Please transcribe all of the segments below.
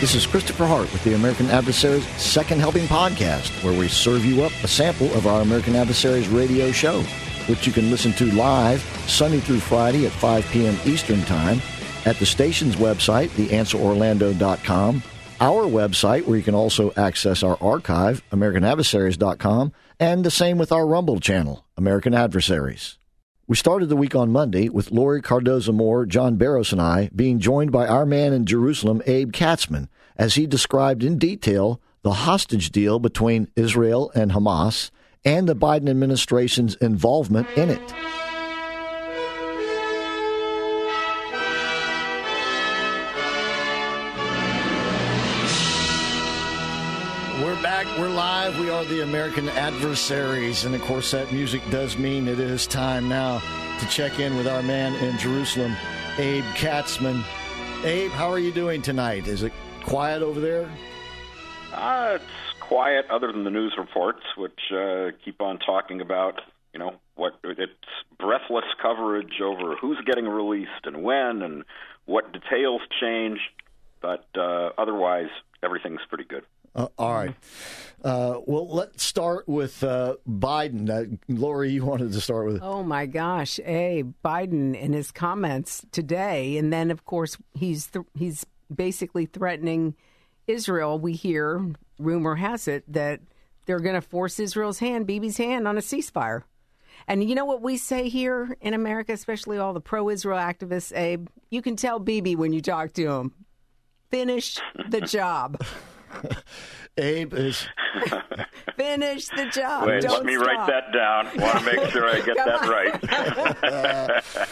This is Christopher Hart with the American Adversaries Second Helping Podcast, where we serve you up a sample of our American Adversaries radio show, which you can listen to live Sunday through Friday at 5 p.m. Eastern Time at the station's website, theanswerorlando.com, our website, where you can also access our archive, AmericanAdversaries.com, and the same with our Rumble channel, American Adversaries. We started the week on Monday with Laurie Cardoza Moore, John Barros, and I being joined by our man in Jerusalem, Abe Katzman, as he described in detail the hostage deal between Israel and Hamas and the Biden administration's involvement in it. We're live. We are the American adversaries. And of course, that music does mean it is time now to check in with our man in Jerusalem, Abe Katzman. Abe, how are you doing tonight? Is it quiet over there? Uh, it's quiet, other than the news reports, which uh, keep on talking about, you know, what it's breathless coverage over who's getting released and when and what details change. But uh, otherwise, everything's pretty good. Uh, all right. Uh, well, let's start with uh, Biden. Uh, Laurie, you wanted to start with. Oh my gosh, a Biden in his comments today, and then of course he's th- he's basically threatening Israel. We hear rumor has it that they're going to force Israel's hand, Bibi's hand, on a ceasefire. And you know what we say here in America, especially all the pro-Israel activists, Abe? You can tell Bibi when you talk to him. Finish the job. Abe is. Finish the job. Wait, Don't let me write that down. Want to make sure I get that on. right.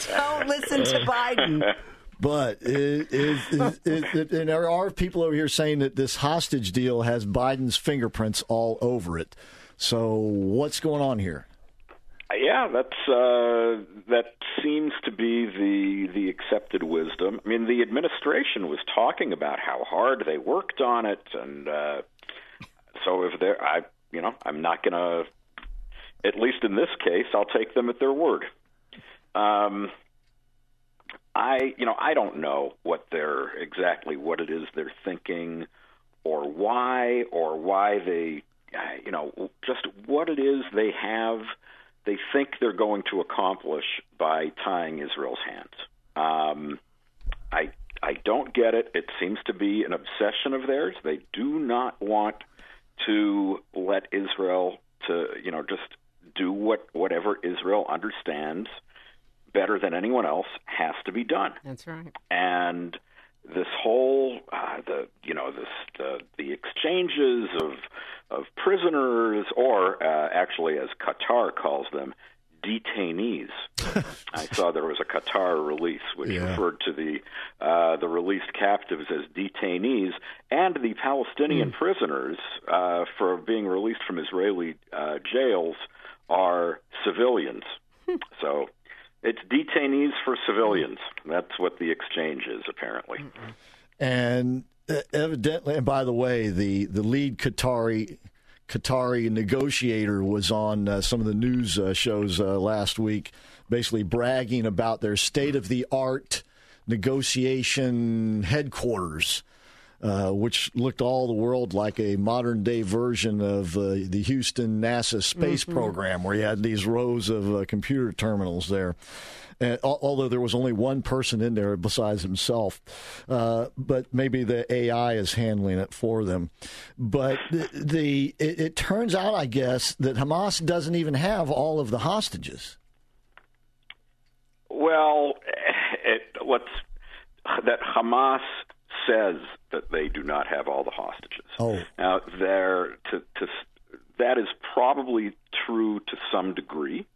Don't listen to Biden. But is, is, is, is, and there are people over here saying that this hostage deal has Biden's fingerprints all over it. So what's going on here? Yeah, that's uh, that seems to be the the accepted wisdom. I mean, the administration was talking about how hard they worked on it, and uh, so if they're, I, you know, I'm not going to. At least in this case, I'll take them at their word. Um, I, you know, I don't know what they're exactly what it is they're thinking, or why, or why they, you know, just what it is they have they think they're going to accomplish by tying Israel's hands. Um, I I don't get it. It seems to be an obsession of theirs. They do not want to let Israel to you know just do what whatever Israel understands better than anyone else has to be done. That's right. And this whole uh, the you know this the, the exchanges of of prisoners or uh, actually as Qatar calls them detainees. I saw there was a Qatar release which Yeah. referred to the uh, the released captives as detainees and the Palestinian prisoners uh, for being released from Israeli uh, jails are civilians. so it's detainees for civilians. That's what the exchange is, apparently. And evidently, and by the way, the, the lead Qatari Qatari negotiator was on uh, some of the news uh, shows uh, last week, basically bragging about their state of the art negotiation headquarters. Uh, which looked all the world like a modern day version of uh, the Houston NASA space program, where you had these rows of uh, computer terminals there. And, although there was only one person in there besides himself, uh, but maybe the AI is handling it for them. But the, the it, it turns out, I guess, that Hamas doesn't even have all of the hostages. Well, it, let's that Hamas says that they do not have all the hostages. Oh. now there to to that is probably true to some degree.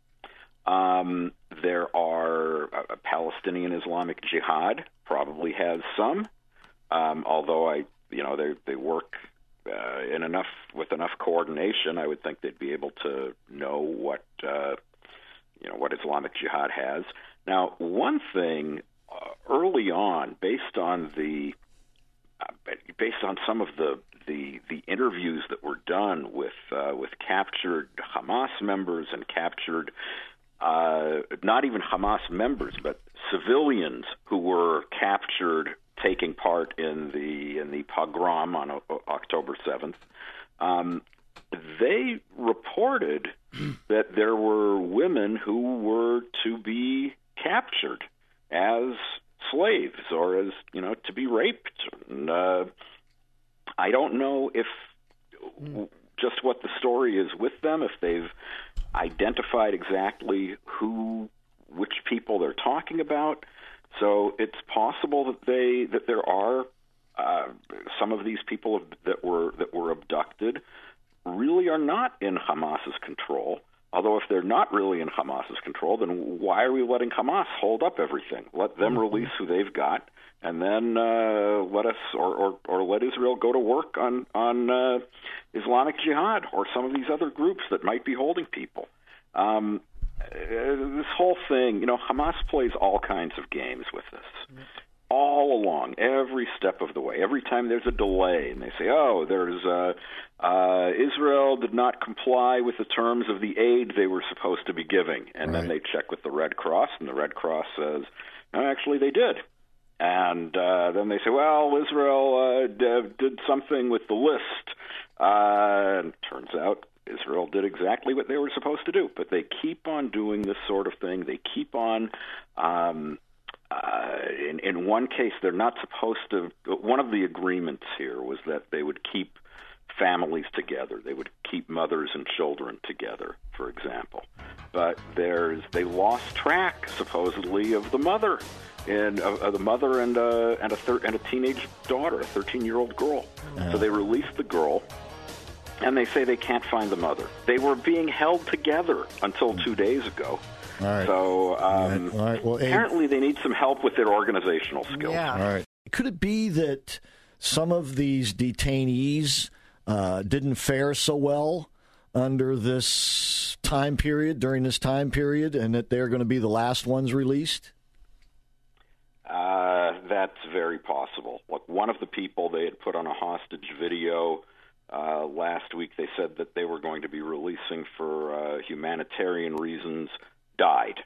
Um, there are a, a Palestinian Islamic Jihad probably has some, um, although I you know they they work uh, in enough with enough coordination. I would think they'd be able to know what uh, you know what Islamic Jihad has. Now, one thing uh, early on, based on the uh, based on some of the the the interviews that were done with uh, with captured Hamas members and captured uh, not even Hamas members, but civilians who were captured taking part in the in the pogrom on o- October seventh. Um, they reported that there were women who were to be captured as slaves or as you know to be raped. And, uh, I don't know if just what the story is with them, if they've identified exactly who, which people they're talking about. So it's possible that they that there are uh, some of these people that were that were abducted really are not in Hamas's control. Although if they're not really in Hamas's control, then why are we letting Hamas hold up everything? Let them release who they've got, and then uh, let us or, or or let Israel go to work on on uh, Islamic Jihad or some of these other groups that might be holding people. Um, uh, this whole thing, you know, Hamas plays all kinds of games with this all along, every step of the way. Every time there's a delay, and they say, "Oh, there's uh, uh, Israel did not comply with the terms of the aid they were supposed to be giving," and then they check with the Red Cross, and the Red Cross says, "No, actually, they did." And uh, then they say, "Well, Israel uh, did something with the list," uh, and turns out Israel did exactly what they were supposed to do. But they keep on doing this sort of thing. They keep on. Um, in, in one case, they're not supposed to. One of the agreements here was that they would keep families together. They would keep mothers and children together, for example. But there's they lost track supposedly of the mother and of the mother and uh, and a thir- and a teenage daughter, a 13 year old girl. So they released the girl. And they say they can't find the mother. They were being held together until two days ago. All right. So um, All right. All right. Well, Abe- apparently they need some help with their organizational skills. Yeah. All right. Could it be that some of these detainees uh, didn't fare so well under this time period, during this time period, and that they're going to be the last ones released? Uh, that's very possible. Like one of the people they had put on a hostage video uh, last week, they said that they were going to be releasing for uh, humanitarian reasons, died.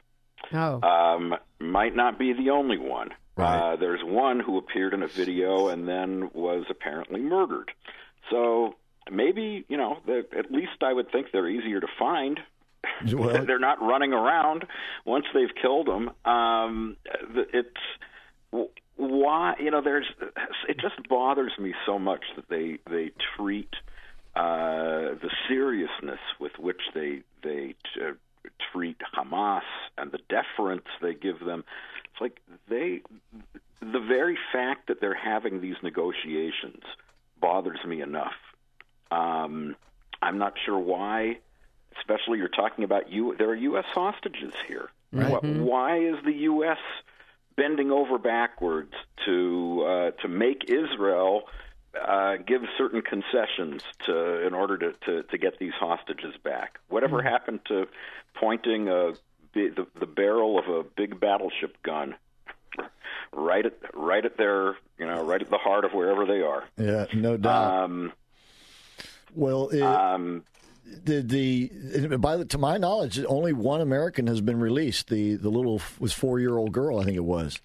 Oh. Um, might not be the only one. Right. Uh, there's one who appeared in a video and then was apparently murdered. So maybe you know, the, at least I would think they're easier to find. Well- they're not running around once they've killed them. Um, it's why you know there's it just bothers me so much that they they treat uh, the seriousness with which they they uh, treat Hamas and the deference they give them. It's like they the very fact that they're having these negotiations bothers me enough. Um, I'm not sure why. Especially, you're talking about you. There are U.S. hostages here. Wh- Why is the U.S. bending over backwards to uh, to make Israel uh, give certain concessions to in order to, to, to get these hostages back? Whatever happened to pointing a, the, the barrel of a big battleship gun right at right at their you know right at the heart of wherever they are? Yeah, no doubt. Um, well, it, um, the the by the, to my knowledge, only one American has been released. The the little was four year old girl, I think it was,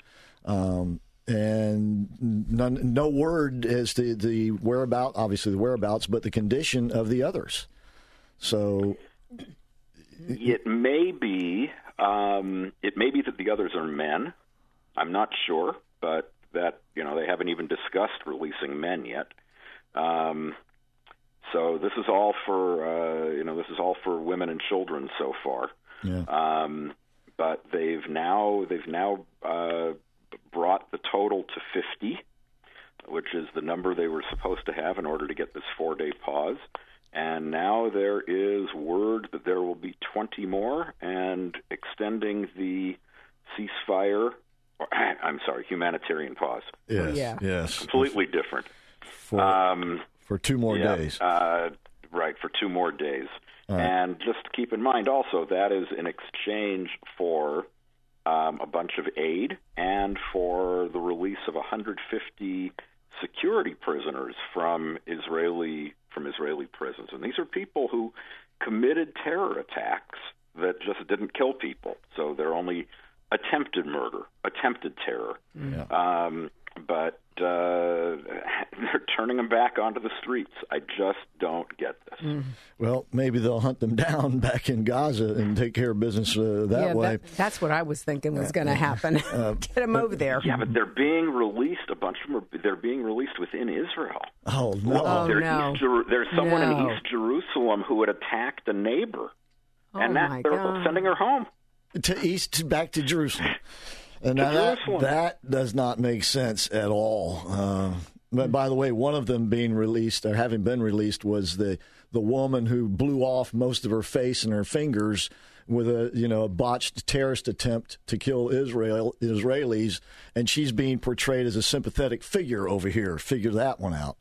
um, and none, no word as to the whereabout. Obviously, the whereabouts, but the condition of the others. So It may be. Um, it may be that the others are men. I'm not sure, but that you know they haven't even discussed releasing men yet. Um, so this is all for uh, you know this is all for women and children so far. yeah, Um, but they've now they've now uh, brought the total to 50, which is the number they were supposed to have in order to get this four-day pause. And now there is word that there will be 20 more, and extending the ceasefire. Or, I'm sorry, humanitarian pause. yes, Yeah. yes, Completely different. for Um, for two more yeah, days. Uh, right, for two more days. And just keep in mind also that is in exchange for um, a bunch of aid and for the release of 150 security prisoners from Israeli from Israeli prisons. And these are people who committed terror attacks that just didn't kill people. So they're only attempted murder, attempted terror. Um, but uh, they're turning them back onto the streets. I just don't get this. Well, maybe they'll hunt them down back in Gaza and take care of business uh, that yeah, way. that, that's what I was thinking was going to happen. Get him over there. Yeah, but they're being released. A bunch of them are they're being released within Israel. oh no! Oh, There's no. East Jeru- there's someone No. in East Jerusalem who had attacked a neighbor, Oh, and that my they're God. sending her home. to east back to Jerusalem. And now that, that does not make sense at all. Uh, but by the way, one of them being released or having been released was the the woman who blew off most of her face and her fingers with a you know a botched terrorist attempt to kill Israel Israelis, and she's being portrayed as a sympathetic figure over here. Figure that one out.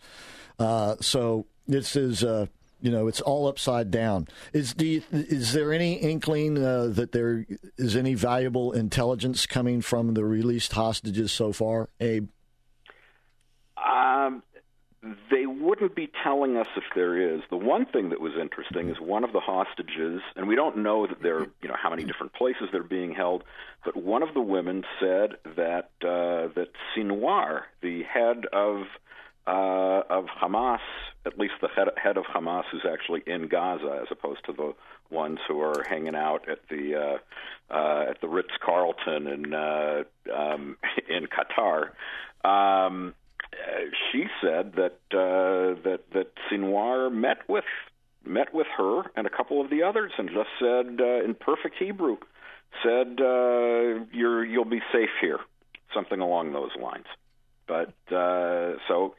Uh, so this is. Uh, you know, it's all upside down. Is do you, is there any inkling uh, that there is any valuable intelligence coming from the released hostages so far, Abe? Um, they wouldn't be telling us if there is. The one thing that was interesting is one of the hostages, and we don't know that they're, you know, how many different places they're being held, but one of the women said that uh, that Sinwar, the head of uh, of Hamas, at least the head, head of Hamas, who's actually in Gaza, as opposed to the ones who are hanging out at the uh, uh, at the Ritz Carlton in uh, um, in Qatar. Um, she said that uh, that that Sinwar met with met with her and a couple of the others and just said uh, in perfect Hebrew, said uh, you're you'll be safe here, something along those lines. But uh, so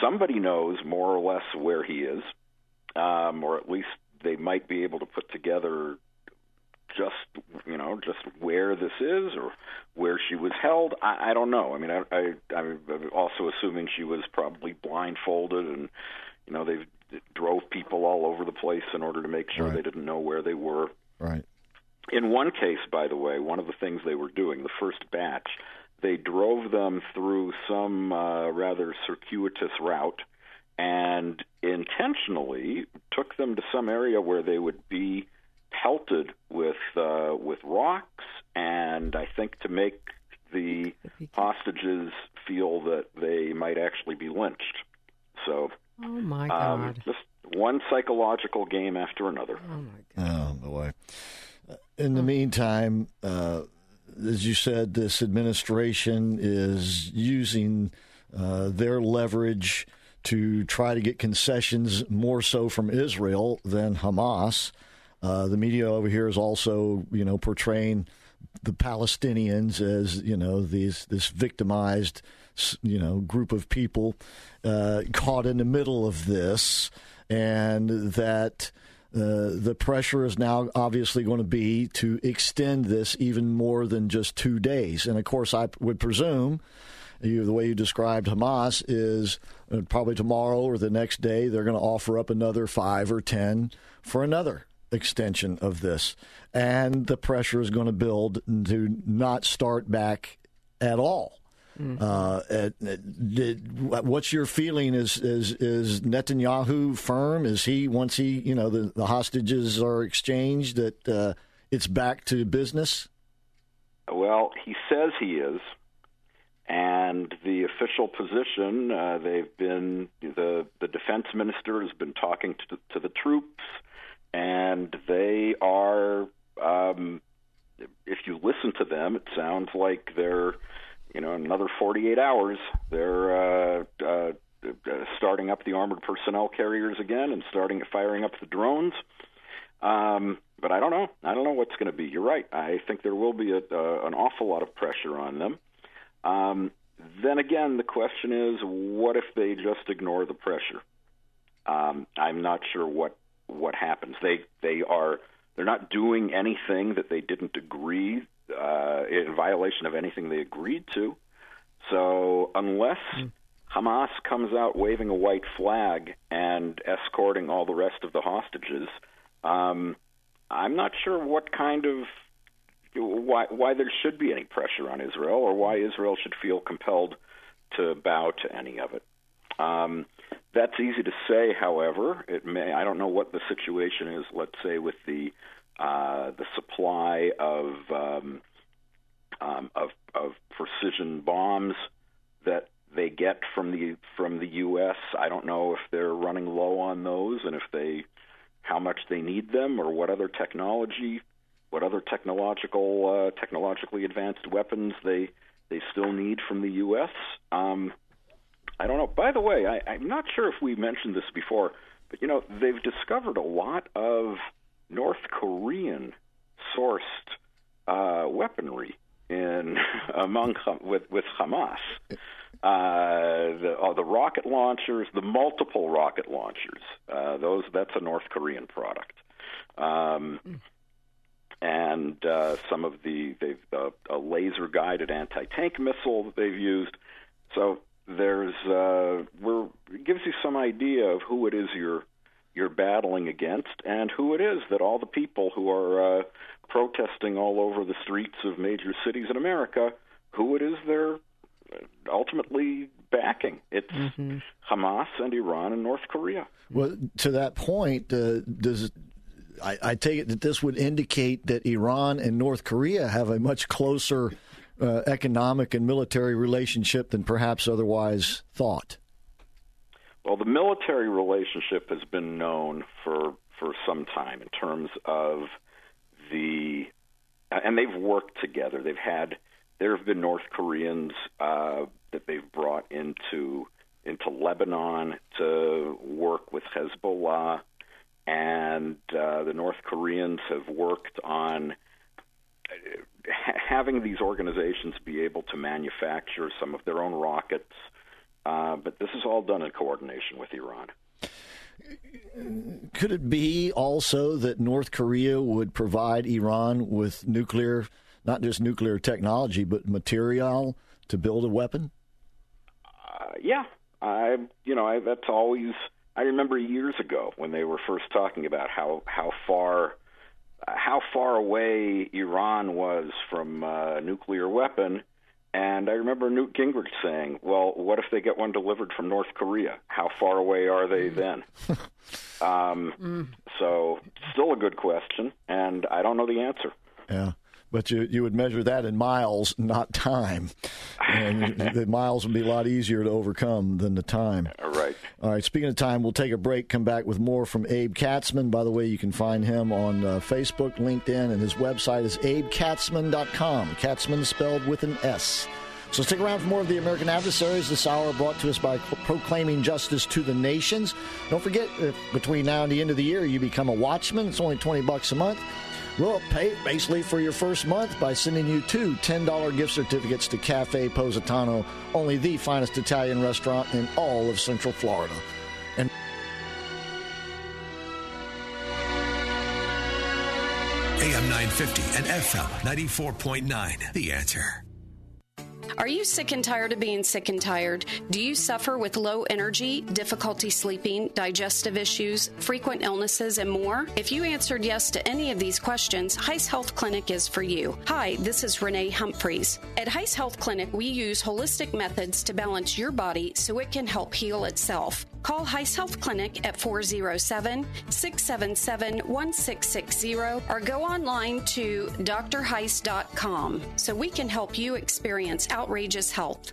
somebody knows more or less where he is, um, or at least they might be able to put together just you know just where this is or where she was held. I, I don't know. I mean, I, I I'm also assuming she was probably blindfolded and you know they've drove people all over the place in order to make sure Right. they didn't know where they were. Right. In one case, by the way, one of the things they were doing, the first batch, they drove them through some uh, rather circuitous route and intentionally took them to some area where they would be pelted with uh, with rocks, and I think to make the hostages feel that they might actually be lynched. So, Oh my um, God. just one psychological game after another. oh my God. Oh boy. In the meantime, uh, as you said, this administration is using uh, their leverage to try to get concessions more so from Israel than Hamas. Uh, the media over here is also, you know, portraying the Palestinians as, you know, these this victimized, you know, group of people uh, caught in the middle of this, and that. Uh, the pressure is now obviously going to be to extend this even more than just two days. And of course, I would presume you, the way you described Hamas is uh, probably tomorrow or the next day they're going to offer up another five or ten for another extension of this. And the pressure is going to build to not start back at all. Uh, uh, did, what's your feeling? Is is is Netanyahu firm? Is he once he you know the, the hostages are exchanged that uh, it's back to business? Well, he says he is, and the official position uh, they've been the the defense minister has been talking to to the troops, and they are. Um, if you listen to them, it sounds like they're, you know, another 48 hours. They're uh, uh, uh, starting up the armored personnel carriers again and starting firing up the drones. Um, but I don't know. I don't know what's going to be. You're right. I think there will be a, an awful lot of pressure on them. Um, then again, the question is, what if they just ignore the pressure? Um, I'm not sure what what happens. They they are they're not doing anything that they didn't agree uh, in violation of anything they agreed to. So unless Hamas comes out waving a white flag and escorting all the rest of the hostages, um, I'm not sure what kind of why why there should be any pressure on Israel or why Israel should feel compelled to bow to any of it. Um, that's easy to say. However, it may. I don't know what the situation is. Let's say with the uh, the supply of um, um, of of precision bombs that they get from the from the U.S. I don't know if they're running low on those and if they how much they need them or what other technology, what other technological uh, technologically advanced weapons they they still need from the U.S. Um, I don't know. By the way, I, I'm not sure if we mentioned this before, but you know they've discovered a lot of North Korean sourced uh, weaponry in among with with Hamas. Uh, the uh, the rocket launchers, the multiple rocket launchers, uh, those that's a North Korean product. Um, and uh, some of the they've uh, a laser guided anti tank missile that they've used. So there's uh, we're it gives you some idea of who it is you're you're battling against and who it is that all the people who are uh, protesting all over the streets of major cities in America, who it is they're ultimately backing. It's Hamas and Iran and North Korea. Well, to that point, uh, does I, I take it that this would indicate that Iran and North Korea have a much closer uh, economic and military relationship than perhaps otherwise thought. Well, the military relationship has been known for for some time in terms of the, and they've worked together. They've had there have been North Koreans uh, that they've brought into into Lebanon to work with Hezbollah, and uh, the North Koreans have worked on ha- having these organizations be able to manufacture some of their own rockets. Uh, but this is all done in coordination with Iran. Could it be also that North Korea would provide Iran with nuclear, not just nuclear technology, but material to build a weapon? Uh, yeah, I you know I, that's always I remember years ago when they were first talking about how how far how far away Iran was from a nuclear weapon. And I remember Newt Gingrich saying, "Well, what if they get one delivered from North Korea? How far away are they then?" um, mm. So, still a good question, and I don't know the answer. Yeah but you you would measure that in miles, not time, and the miles would be a lot easier to overcome than the time. Right. All right. Speaking of time, we'll take a break. Come back with more from Abe Katzman. By the way, you can find him on uh, Facebook, LinkedIn, and his website is abekatzman.com. Katzman spelled with an S. So stick around for more of the American Adversaries this hour brought to us by Proclaiming Justice to the Nations. Don't forget, between now and the end of the year, you become a watchman. It's only 20 bucks a month. We'll pay basically for your first month by sending you two $10 gift certificates to Cafe Positano, only the finest Italian restaurant in all of Central Florida. And AM 950 and FM 94.9. The answer. Are you sick and tired of being sick and tired? Do you suffer with low energy, difficulty sleeping, digestive issues, frequent illnesses, and more? If you answered yes to any of these questions, Heis Health Clinic is for you. Hi, this is Renee Humphreys. At Heis Health Clinic, we use holistic methods to balance your body so it can help heal itself. Call Heis Health Clinic at 407 677 1660 or go online to drheis.com so we can help you experience outrageous health.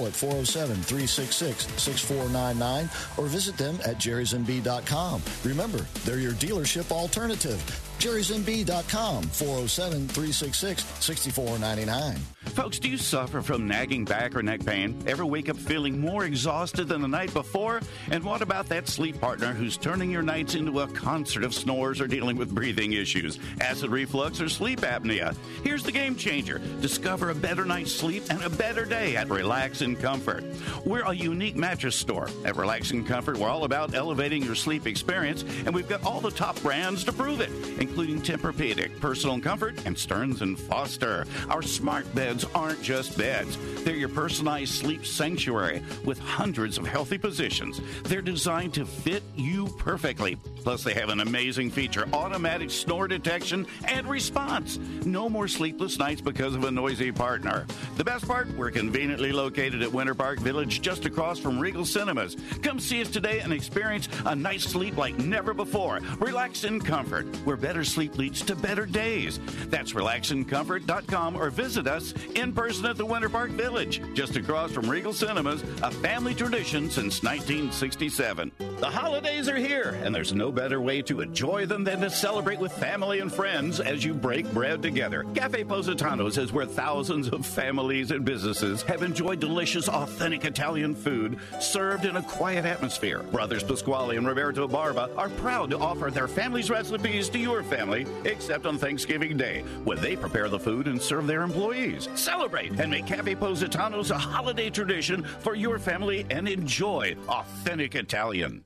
at 407 366 6499 or visit them at jerrysmb.com. Remember, they're your dealership alternative jerrysmb.com 407 366 6499. Folks, do you suffer from nagging back or neck pain? Ever wake up feeling more exhausted than the night before? And what about that sleep partner who's turning your nights into a concert of snores or dealing with breathing issues, acid reflux, or sleep apnea? Here's the game changer discover a better night's sleep and a better day at Relax and Comfort. We're a unique mattress store. At Relax and Comfort, we're all about elevating your sleep experience, and we've got all the top brands to prove it including Tempur-Pedic, Personal Comfort, and Stearns and Foster. Our smart beds aren't just beds; they're your personalized sleep sanctuary with hundreds of healthy positions. They're designed to fit you perfectly. Plus, they have an amazing feature: automatic snore detection and response. No more sleepless nights because of a noisy partner. The best part: we're conveniently located at Winter Park Village, just across from Regal Cinemas. Come see us today and experience a night's sleep like never before. Relax in comfort. We're better better sleep leads to better days. That's relaxandcomfort.com or visit us in person at the Winter Park Village, just across from Regal Cinemas, a family tradition since 1967. The holidays are here, and there's no better way to enjoy them than to celebrate with family and friends as you break bread together. Cafe Positano's is where thousands of families and businesses have enjoyed delicious, authentic Italian food served in a quiet atmosphere. Brothers Pasquale and Roberto Barba are proud to offer their family's recipes to your family, except on Thanksgiving Day, when they prepare the food and serve their employees. Celebrate and make Cafe Positano's a holiday tradition for your family and enjoy authentic Italian.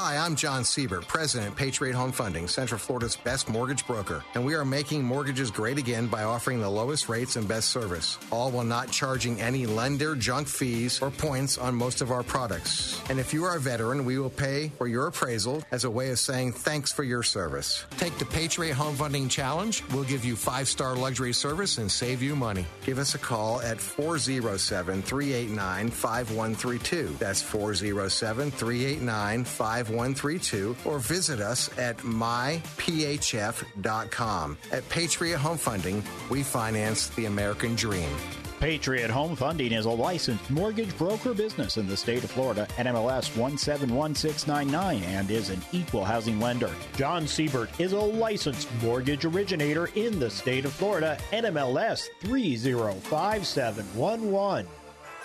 Hi, I'm John Siebert, President, Patriot Home Funding, Central Florida's best mortgage broker, and we are making mortgages great again by offering the lowest rates and best service, all while not charging any lender junk fees or points on most of our products. And if you are a veteran, we will pay for your appraisal as a way of saying thanks for your service. Take the Patriot Home Funding Challenge. We'll give you five star luxury service and save you money. Give us a call at 407 389 5132. That's 407 389 5132. 5132 or visit us at myphf.com. At Patriot Home Funding, we finance the American dream. Patriot Home Funding is a licensed mortgage broker business in the state of Florida, NMLS 171699, and is an equal housing lender. John Siebert is a licensed mortgage originator in the state of Florida, NMLS 305711.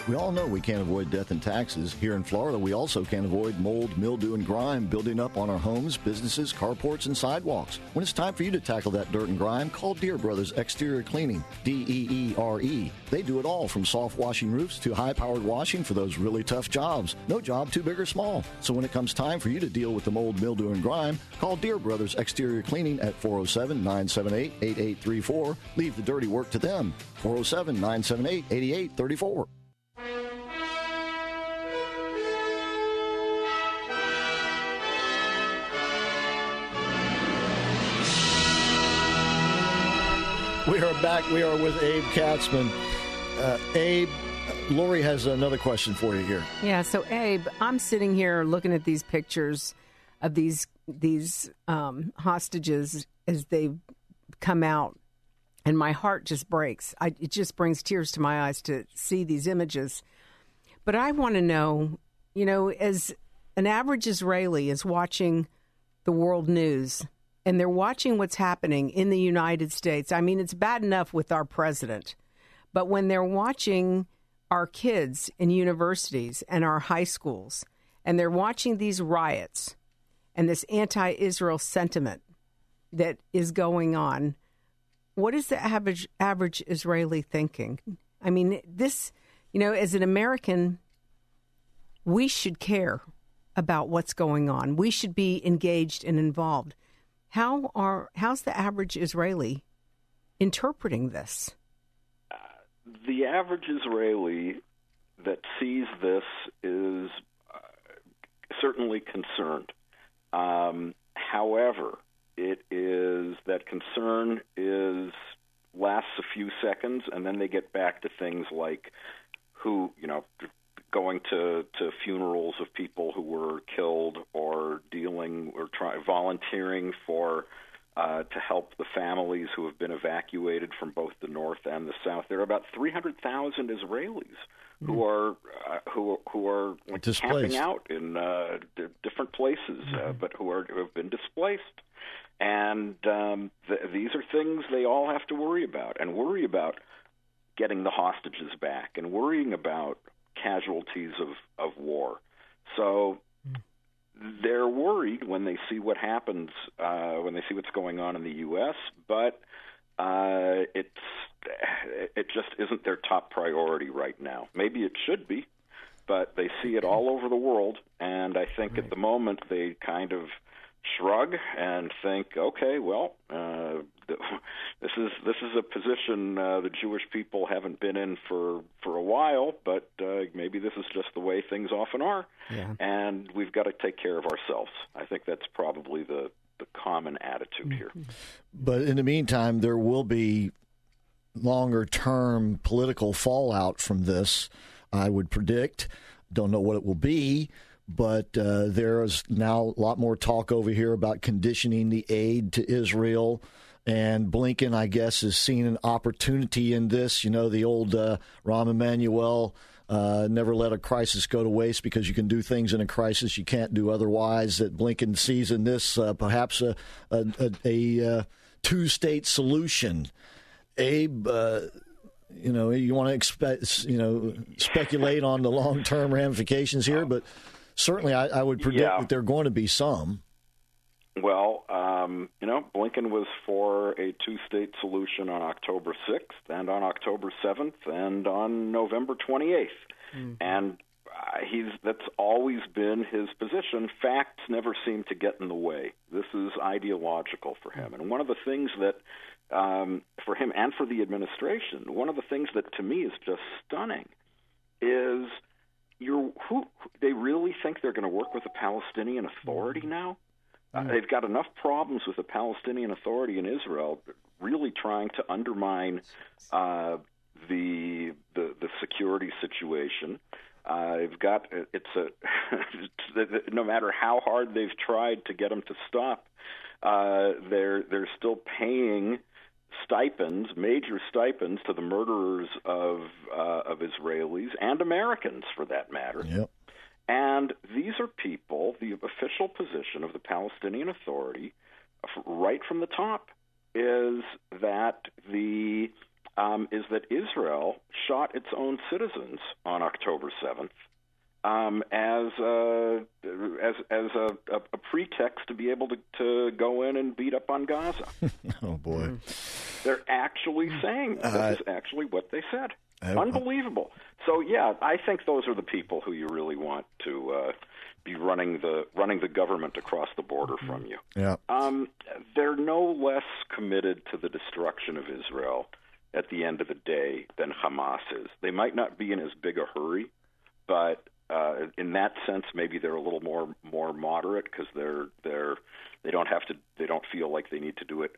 We all know we can't avoid death and taxes. Here in Florida, we also can't avoid mold, mildew, and grime building up on our homes, businesses, carports, and sidewalks. When it's time for you to tackle that dirt and grime, call Deere Brothers Exterior Cleaning, D E E R E. They do it all from soft washing roofs to high powered washing for those really tough jobs. No job too big or small. So when it comes time for you to deal with the mold, mildew, and grime, call Deere Brothers Exterior Cleaning at 407 978 8834. Leave the dirty work to them. 407 978 8834. Back. We are with Abe Katzman. Uh, Abe, Laurie has another question for you here. Yeah. So, Abe, I'm sitting here looking at these pictures of these these um, hostages as they come out, and my heart just breaks. I, it just brings tears to my eyes to see these images. But I want to know, you know, as an average Israeli is watching the world news and they're watching what's happening in the United States. I mean, it's bad enough with our president, but when they're watching our kids in universities and our high schools, and they're watching these riots and this anti Israel sentiment that is going on, what is the average, average Israeli thinking? I mean, this, you know, as an American, we should care about what's going on. We should be engaged and involved. How are how's the average Israeli interpreting this? the average Israeli that sees this is uh, certainly concerned. Um, however, it is that concern is lasts a few seconds, and then they get back to things like who you know going to to funerals of people who were killed or dealing or try volunteering for uh, to help the families who have been evacuated from both the north and the south. There are about 300,000 Israelis who are uh, who who are like, Displaced. camping out in uh, d- different places, uh, but who are who have been displaced. And um, th- these are things they all have to worry about, and worry about getting the hostages back, and worrying about casualties of of war. So they're worried when they see what happens uh, when they see what's going on in the U.S. But uh, it's it just isn't their top priority right now. Maybe it should be, but they see it all over the world, and I think at the moment they kind of shrug and think, okay, well, uh, this is this is a position uh, the Jewish people haven't been in for for a while, but uh, maybe this is just the way things often are, Yeah. and we've got to take care of ourselves. I think that's probably the the common attitude here. But in the meantime, there will be longer term political fallout from this, I would predict. Don't know what it will be, but uh, there is now a lot more talk over here about conditioning the aid to Israel. And Blinken, I guess, has seen an opportunity in this. You know, the old uh, Rahm Emanuel uh, never let a crisis go to waste because you can do things in a crisis you can't do otherwise. That Blinken sees in this uh, perhaps a, a, a, a uh, two state solution. Abe, uh, you know, you want to expect, you know, speculate on the long term ramifications here, but certainly I, I would predict Yeah. that there are going to be some. Well, um, you know, Blinken was for a two state solution on October 6th and on October 7th and on November 28th. And uh, he's that's always been his position. Facts never seem to get in the way. This is ideological for him. And one of the things that um, for him and for the administration, one of the things that to me is just stunning is you're who they really think they're going to work with the Palestinian Authority now. Uh, they've got enough problems with the Palestinian Authority in Israel, really trying to undermine uh, the, the the security situation. Uh, they've got it's a no matter how hard they've tried to get them to stop, uh, they're they're still paying stipends, major stipends, to the murderers of uh, of Israelis and Americans, for that matter. Yep. And these are people, the official position of the Palestinian Authority, right from the top, is that the um, is that Israel shot its own citizens on October 7th um, as a, as as a, a, a pretext to be able to, to go in and beat up on Gaza. oh boy, they're actually saying this Uh, is actually what they said. Unbelievable. So yeah, I think those are the people who you really want to uh, be running the running the government across the border from you. yeah. Um, they're no less committed to the destruction of Israel at the end of the day than Hamas is. They might not be in as big a hurry, but uh, in that sense, maybe they're a little more more moderate because they're they're they don't have to they don't feel like they need to do it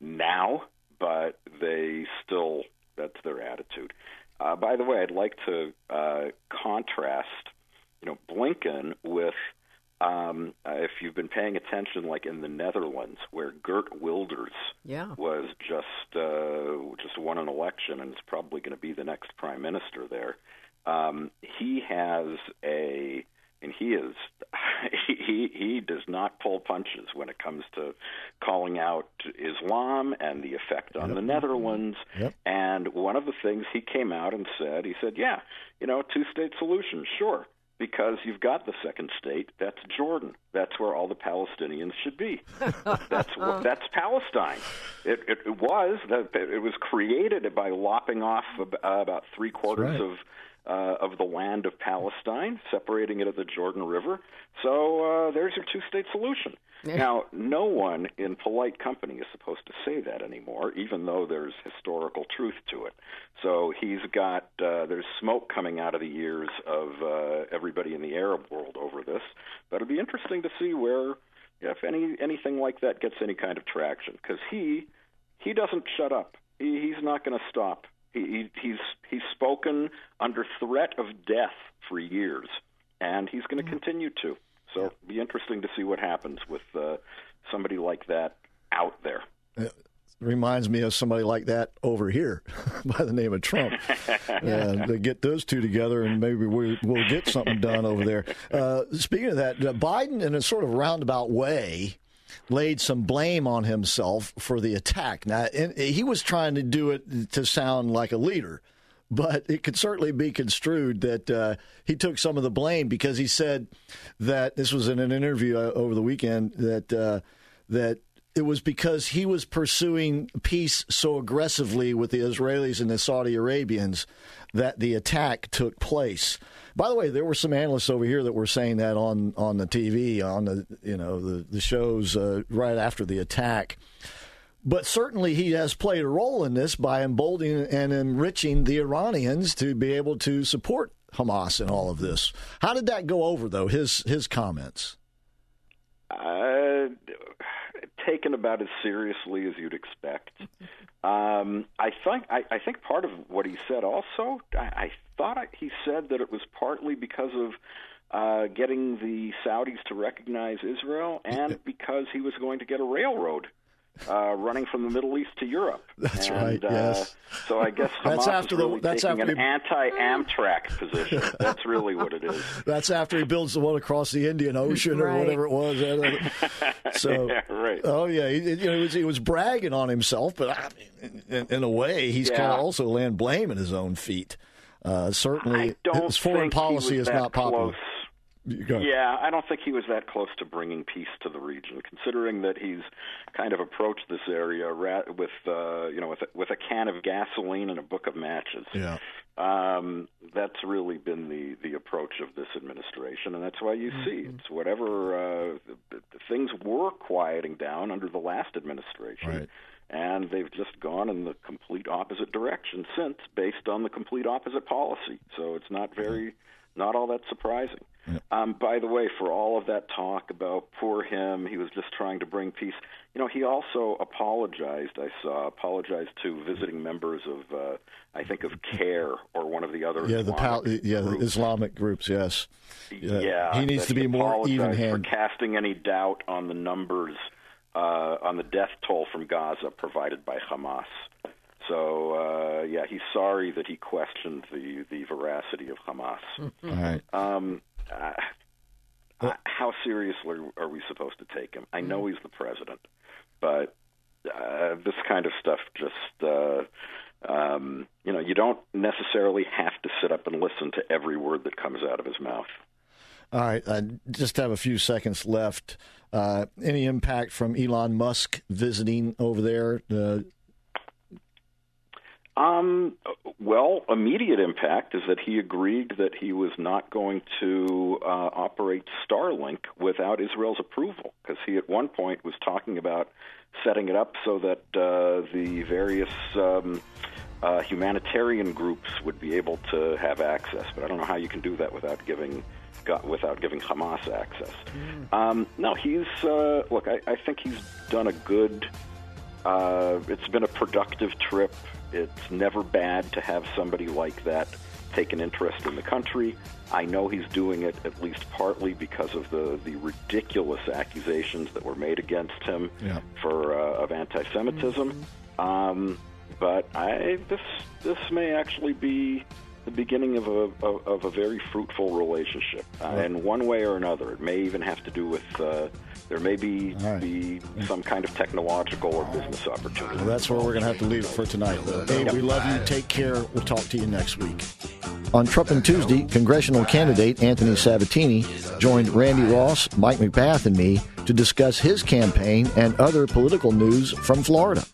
now, but they still that's their attitude. Uh, by the way, I'd like to uh, contrast, you know, Blinken with um, uh, if you've been paying attention, like in the Netherlands, where Geert Wilders Yeah. was just uh, just won an election and is probably going to be the next prime minister there. Um, he has a and he is he he does not pull punches when it comes to calling out Islam and the effect on the Netherlands. Yep. And one of the things he came out and said, he said, "Yeah, you know, two-state solution, sure." Because you've got the second state, that's Jordan. That's where all the Palestinians should be. that's that's Palestine. It, it, it was that it was created by lopping off ab- about three quarters right. of uh, of the land of Palestine, separating it at the Jordan River. So uh, there's your two-state solution. Now, no one in polite company is supposed to say that anymore, even though there's historical truth to it. So he's got uh, there's smoke coming out of the ears of uh, everybody in the Arab world over this. But it'll be interesting to see where, if any anything like that gets any kind of traction, because he he doesn't shut up. He, he's not going to stop. He, he, he's he's spoken under threat of death for years, and he's going to continue to. So it'll be interesting to see what happens with uh, somebody like that out there. It reminds me of somebody like that over here by the name of Trump. and to get those two together, and maybe we, we'll get something done over there. Uh, speaking of that, uh, Biden, in a sort of roundabout way, laid some blame on himself for the attack. Now, he was trying to do it to sound like a leader. But it could certainly be construed that uh, he took some of the blame because he said that this was in an interview uh, over the weekend that uh, that it was because he was pursuing peace so aggressively with the Israelis and the Saudi Arabians that the attack took place. By the way, there were some analysts over here that were saying that on, on the TV, on the you know the the shows uh, right after the attack. But certainly he has played a role in this by emboldening and enriching the Iranians to be able to support Hamas in all of this. How did that go over though? His his comments. Uh, taken about as seriously as you'd expect. Um, I think I, I think part of what he said also. I, I thought I, he said that it was partly because of uh, getting the Saudis to recognize Israel, and because he was going to get a railroad. Uh, running from the Middle East to Europe. That's and, right, Uh, yes. so I guess That's Hamas after is the- that's taking after an he- anti-Amtrak position. That's really what it is. That's after he builds the one across the Indian Ocean or whatever it was. So, yeah, right. oh yeah, he, you know, he, was, he was bragging on himself, but I in, in a way, he's Yeah. kind of also laying blame at his own feet. Uh, certainly, I don't his foreign policy is not popular. Close. Yeah, I don't think he was that close to bringing peace to the region, considering that he's kind of approached this area with, uh, you know, with a, with a can of gasoline and a book of matches. Yeah. Um, that's really been the the approach of this administration, and that's why you see it's whatever uh, things were quieting down under the last administration. Right. And they've just gone in the complete opposite direction since, based on the complete opposite policy. So it's not very, not all that surprising. Um, by the way, for all of that talk about poor him, he was just trying to bring peace. You know, he also apologized. I saw apologized to visiting members of, uh, I think, of CAIR or one of the other. Yeah, the pal- Islamic yeah groups. Islamic groups. Yes. Yeah, he needs to be more even-handed. for casting any doubt on the numbers uh, on the death toll from Gaza provided by Hamas. So uh, yeah, he's sorry that he questioned the the veracity of Hamas. All right. Um, uh, uh, how seriously are we supposed to take him? I know he's the president, but uh, this kind of stuff just uh, um, you know, you don't necessarily have to sit up and listen to every word that comes out of his mouth. All right, I just have a few seconds left. Uh, any impact from Elon Musk visiting over there? Um, well, immediate impact is that he agreed that he was not going to uh, operate Starlink without Israel's approval, because he at one point was talking about setting it up so that uh, the various um, uh, humanitarian groups would be able to have access. But I don't know how you can do that without giving got, without giving Hamas access. Mm. Um, no, he's uh, look. I, I think he's done a good. Uh, it's been a productive trip. It's never bad to have somebody like that take an interest in the country. I know he's doing it at least partly because of the, the ridiculous accusations that were made against him yeah. for uh, of anti-Semitism. Mm-hmm. Um, but I this this may actually be the beginning of a of, of a very fruitful relationship, uh, in one way or another. It may even have to do with uh, there may be right. be some kind of technological or business opportunity. Well, that's where we're going to have to leave it for tonight. Hey, we love you. Take care. We'll talk to you next week. On Trump and Tuesday, congressional candidate Anthony Sabatini joined Randy Ross, Mike McBath, and me to discuss his campaign and other political news from Florida.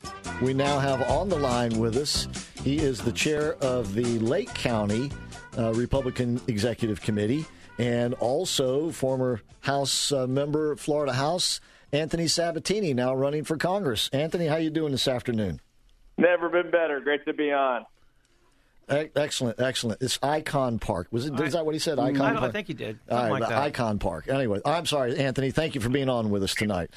We now have on the line with us he is the chair of the Lake County uh, Republican Executive Committee and also former House uh, member, Florida House, Anthony Sabatini, now running for Congress. Anthony, how you doing this afternoon? Never been better. Great to be on. Excellent, excellent. It's Icon Park. Was it? Is that what he said? Icon. I, Park? I think he did. Something right, like that. Icon Park. Anyway, I'm sorry, Anthony. Thank you for being on with us tonight.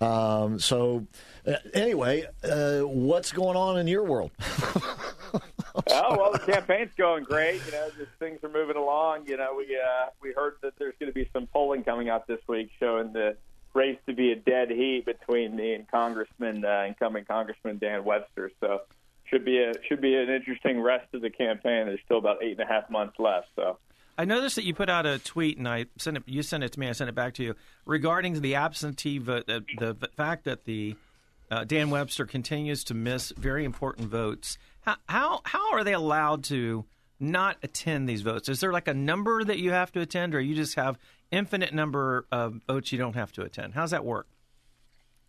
Um, so, uh, anyway, uh, what's going on in your world? oh well, the campaign's going great. You know, just things are moving along. You know, we uh, we heard that there's going to be some polling coming out this week showing the race to be a dead heat between me and Congressman uh, incoming Congressman Dan Webster. So should be a should be an interesting rest of the campaign. There's still about eight and a half months left. So. I noticed that you put out a tweet, and I sent it. You sent it to me. I sent it back to you regarding the absentee vote. The, the fact that the uh, Dan Webster continues to miss very important votes. How, how are they allowed to not attend these votes? Is there like a number that you have to attend, or you just have infinite number of votes you don't have to attend? How's that work?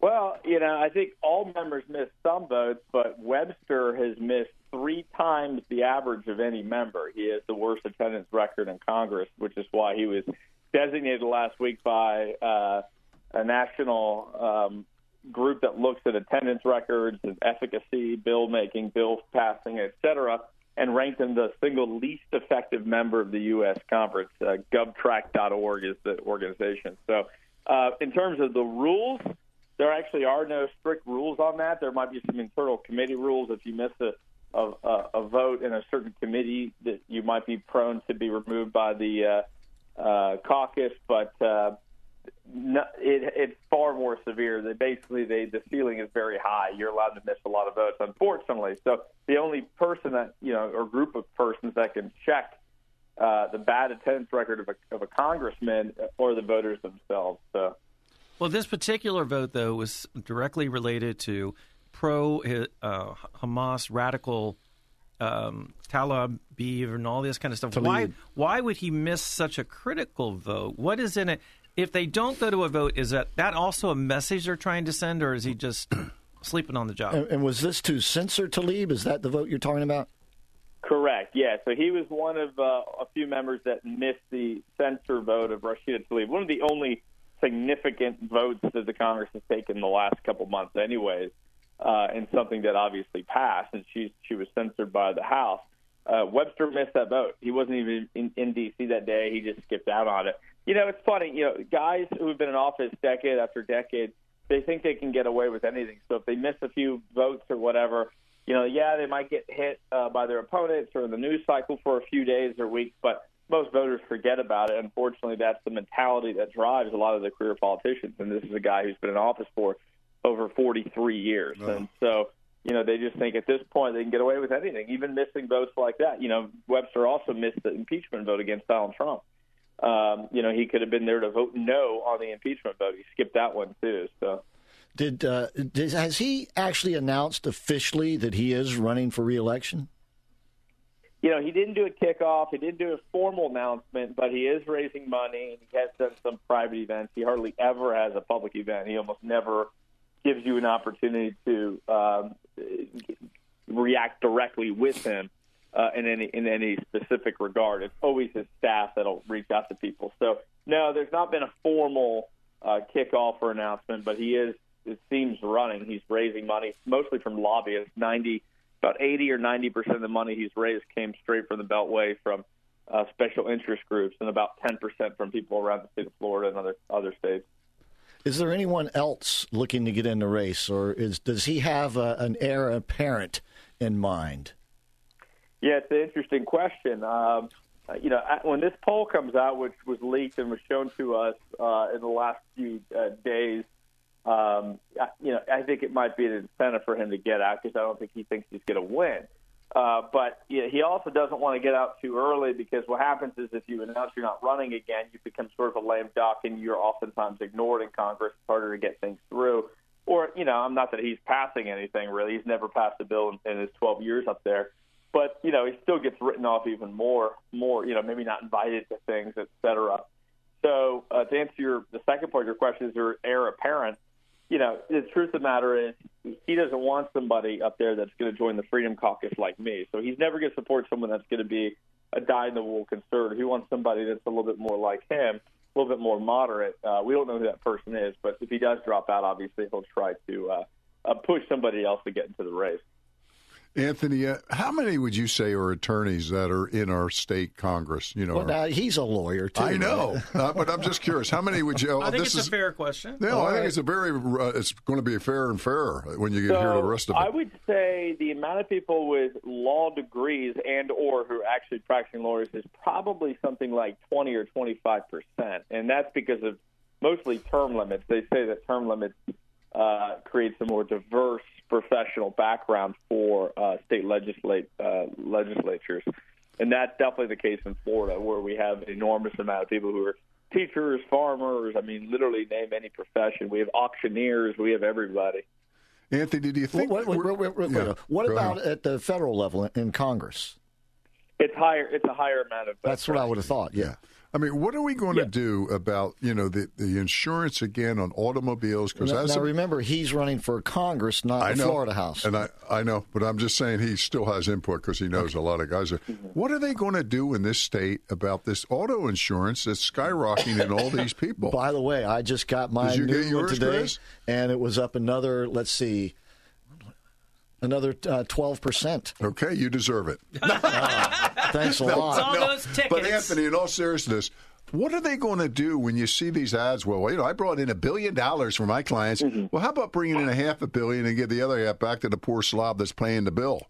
Well, you know, I think all members miss some votes, but Webster has missed three times the average of any member. He has the worst attendance record in Congress, which is why he was designated last week by uh, a national um, group that looks at attendance records efficacy, bill making, bill passing, et cetera, and ranked him the single least effective member of the U.S. conference. Uh, GovTrack.org is the organization. So, uh, in terms of the rules, there actually are no strict rules on that. There might be some internal committee rules. If you miss a, a, a vote in a certain committee, that you might be prone to be removed by the uh, uh, caucus. But uh, no, it, it's far more severe. They basically they the ceiling is very high. You're allowed to miss a lot of votes, unfortunately. So the only person that you know or group of persons that can check uh, the bad attendance record of a, of a congressman or the voters themselves. So. Well, this particular vote, though, was directly related to pro uh, Hamas radical um, Tlaib and all this kind of stuff. Why why would he miss such a critical vote? What is in it? If they don't go to a vote, is that that also a message they're trying to send, or is he just sleeping on the job? And, and was this to censor Tlaib? Is that the vote you're talking about? Correct. Yeah. So he was one of uh, a few members that missed the censor vote of Rashida Tlaib. One of the only significant votes that the Congress has taken in the last couple months, anyways, uh, and something that obviously passed, and she she was censored by the House. Uh, Webster missed that vote. He wasn't even in, in D.C. that day. He just skipped out on it. You know, it's funny. You know, guys who have been in office decade after decade, they think they can get away with anything. So if they miss a few votes or whatever, you know, yeah, they might get hit uh, by their opponents or in the news cycle for a few days or weeks, but most voters forget about it. Unfortunately, that's the mentality that drives a lot of the career politicians. And this is a guy who's been in office for over 43 years. Oh. And so, you know, they just think at this point they can get away with anything, even missing votes like that. You know, Webster also missed the impeachment vote against Donald Trump. Um, you know, he could have been there to vote no on the impeachment vote. He skipped that one too. So. Did, uh, did has he actually announced officially that he is running for reelection? You know, he didn't do a kickoff. He didn't do a formal announcement, but he is raising money. He has done some private events. He hardly ever has a public event. He almost never gives you an opportunity to um, react directly with him uh, in any in any specific regard. It's always his staff that'll reach out to people. So no, there's not been a formal uh, kickoff or announcement, but he is. It seems running. He's raising money mostly from lobbyists. Ninety, about eighty or ninety percent of the money he's raised came straight from the Beltway from uh, special interest groups, and about ten percent from people around the state of Florida and other other states. Is there anyone else looking to get in the race, or is does he have a, an heir apparent in mind? Yeah, it's an interesting question. Um, you know, when this poll comes out, which was leaked and was shown to us uh, in the last few uh, days, um, you know, I think it might be an incentive for him to get out because I don't think he thinks he's going to win. Uh, but know, he also doesn't want to get out too early because what happens is if you announce you're not running again, you become sort of a lame duck and you're oftentimes ignored in Congress. It's harder to get things through. Or, you know, I'm not that he's passing anything really. He's never passed a bill in, in his 12 years up there but you know he still gets written off even more, more you know maybe not invited to things, et cetera. So uh, to answer your the second part of your question, is there heir apparent? You know, the truth of the matter is he doesn't want somebody up there that's going to join the Freedom Caucus like me. So he's never going to support someone that's going to be a die-in-the-wool conservative. He wants somebody that's a little bit more like him, a little bit more moderate. Uh, we don't know who that person is, but if he does drop out, obviously he'll try to uh, uh, push somebody else to get into the race. Anthony, uh, how many would you say are attorneys that are in our state Congress? You know, well, now, he's a lawyer too. I know, uh, but I'm just curious. How many would you? I think this it's is, a fair question. No, All I right. think it's a very. Uh, it's going to be fair and fairer when you get so here to the rest of it. I would say the amount of people with law degrees and or who are actually practicing lawyers is probably something like 20 or 25 percent, and that's because of mostly term limits. They say that term limits uh, creates a more diverse professional background for uh, state legislate uh, legislatures, and that's definitely the case in Florida, where we have an enormous amount of people who are teachers, farmers. I mean, literally name any profession. We have auctioneers. We have everybody. Anthony, do you think? Wait, wait, wait, wait, wait, Yeah. What about ahead. at the federal level in Congress? It's higher. It's a higher amount of. That's what I would have thought. Yeah. I mean, what are we going to do about you know the the insurance again on automobiles? Because Now, as now a- remember, he's running for Congress, not I the know, Florida House. and I I know, but I'm just saying he still has input because he knows a lot of guys. Are, mm-hmm. what are they going to do in this state about this auto insurance that's skyrocketing in all these people? By the way, I just got my Did you new get one yours, today, Chris? and it was up another. Let's see, another uh, twelve percent. Okay, you deserve it. Thanks a No, lot. all no. those. But Anthony, in all seriousness, what are they going to do when you see these ads? Well, you know, I brought in a billion dollars for my clients. Mm-hmm. Well, how about bringing in a half a billion and give the other half back to the poor slob that's paying the bill?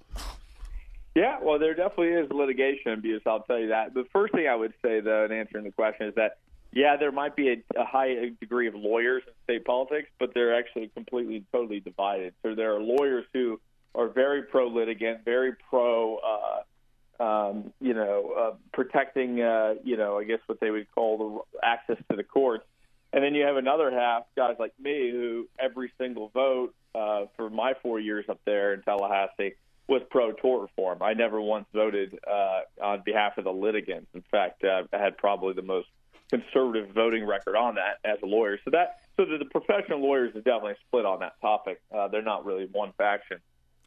Yeah, well, there definitely is litigation abuse. I'll tell you that. The first thing I would say, though, in answering the question, is that yeah, there might be a, a high degree of lawyers in state politics, but they're actually completely, totally divided. So there are lawyers who are very pro litigant, very pro, uh, um, you know, uh, protecting, uh, you know, I guess what they would call the access to the courts. And then you have another half, guys like me, who every single vote uh, for my four years up there in Tallahassee was pro tort reform. I never once voted uh, on behalf of the litigants. In fact, uh, I had probably the most conservative voting record on that as a lawyer. So that so the, the professional lawyers is definitely split on that topic. Uh, they're not really one faction.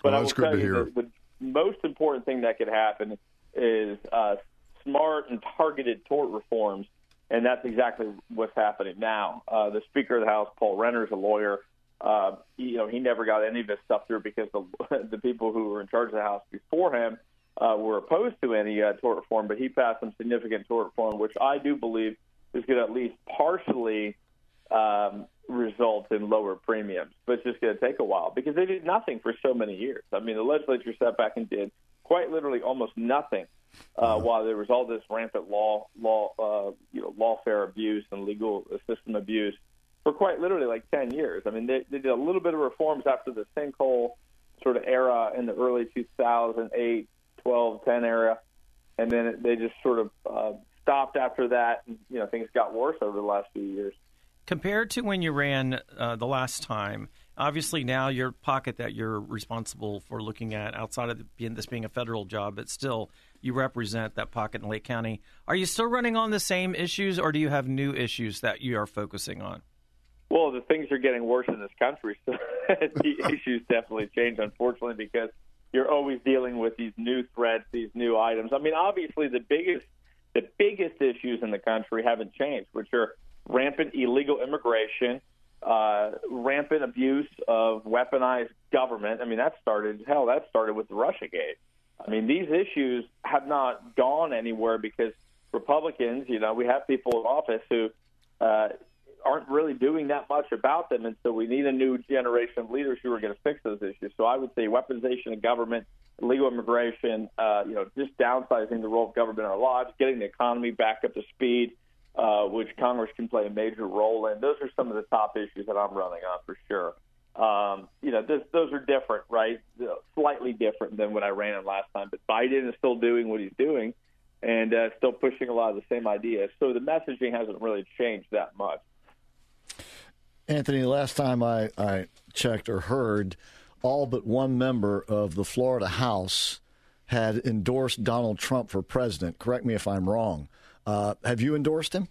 But Well, I will tell to you hear. the, the most important thing that could happen is uh, smart and targeted tort reforms, and that's exactly what's happening now. Uh, the Speaker of the House, Paul Renner, is a lawyer. Uh, you know, he never got any of this stuff through because the the people who were in charge of the House before him uh, were opposed to any uh, tort reform. But he passed some significant tort reform, which I do believe is going to at least partially um, result in lower premiums. But it's just going to take a while because they did nothing for so many years. I mean, the legislature sat back and did quite literally almost nothing uh, while there was all this rampant law, law, uh, you know, lawfare abuse and legal system abuse for quite literally like 10 years. I mean, they, they did a little bit of reforms after the sinkhole sort of era in the early 2008, 12, 10 era, and then they just sort of uh, stopped after that. And, you know, things got worse over the last few years. Compared to when you ran uh, the last time, obviously now your pocket that you're responsible for looking at outside of being, this being a federal job, but still you represent that pocket in Lake County. Are you still running on the same issues, or do you have new issues that you are focusing on? Well, the things are getting worse in this country, so the issues definitely change, unfortunately, because you're always dealing with these new threats, these new items. I mean, obviously, the biggest the biggest issues in the country haven't changed, which are rampant illegal immigration, uh, rampant abuse of weaponized government. I mean, that started hell. That started with the RussiaGate. I mean, these issues have not gone anywhere because Republicans, you know, we have people in office who uh, aren't really doing that much about them, and so we need a new generation of leaders who are going to fix those issues. So I would say weaponization of government, illegal immigration, uh, you know, just downsizing the role of government in our lives, getting the economy back up to speed, uh, which Congress can play a major role in. Those are some of the top issues that I'm running on for sure. Um, you know, this, those are different, right? Slightly different than what I ran on last time. But Biden is still doing what he's doing and uh, still pushing a lot of the same ideas. So the messaging hasn't really changed that much. Anthony, last time I, I checked or heard, all but one member of the Florida House had endorsed Donald Trump for president. Correct me if I'm wrong. Uh, have you endorsed him?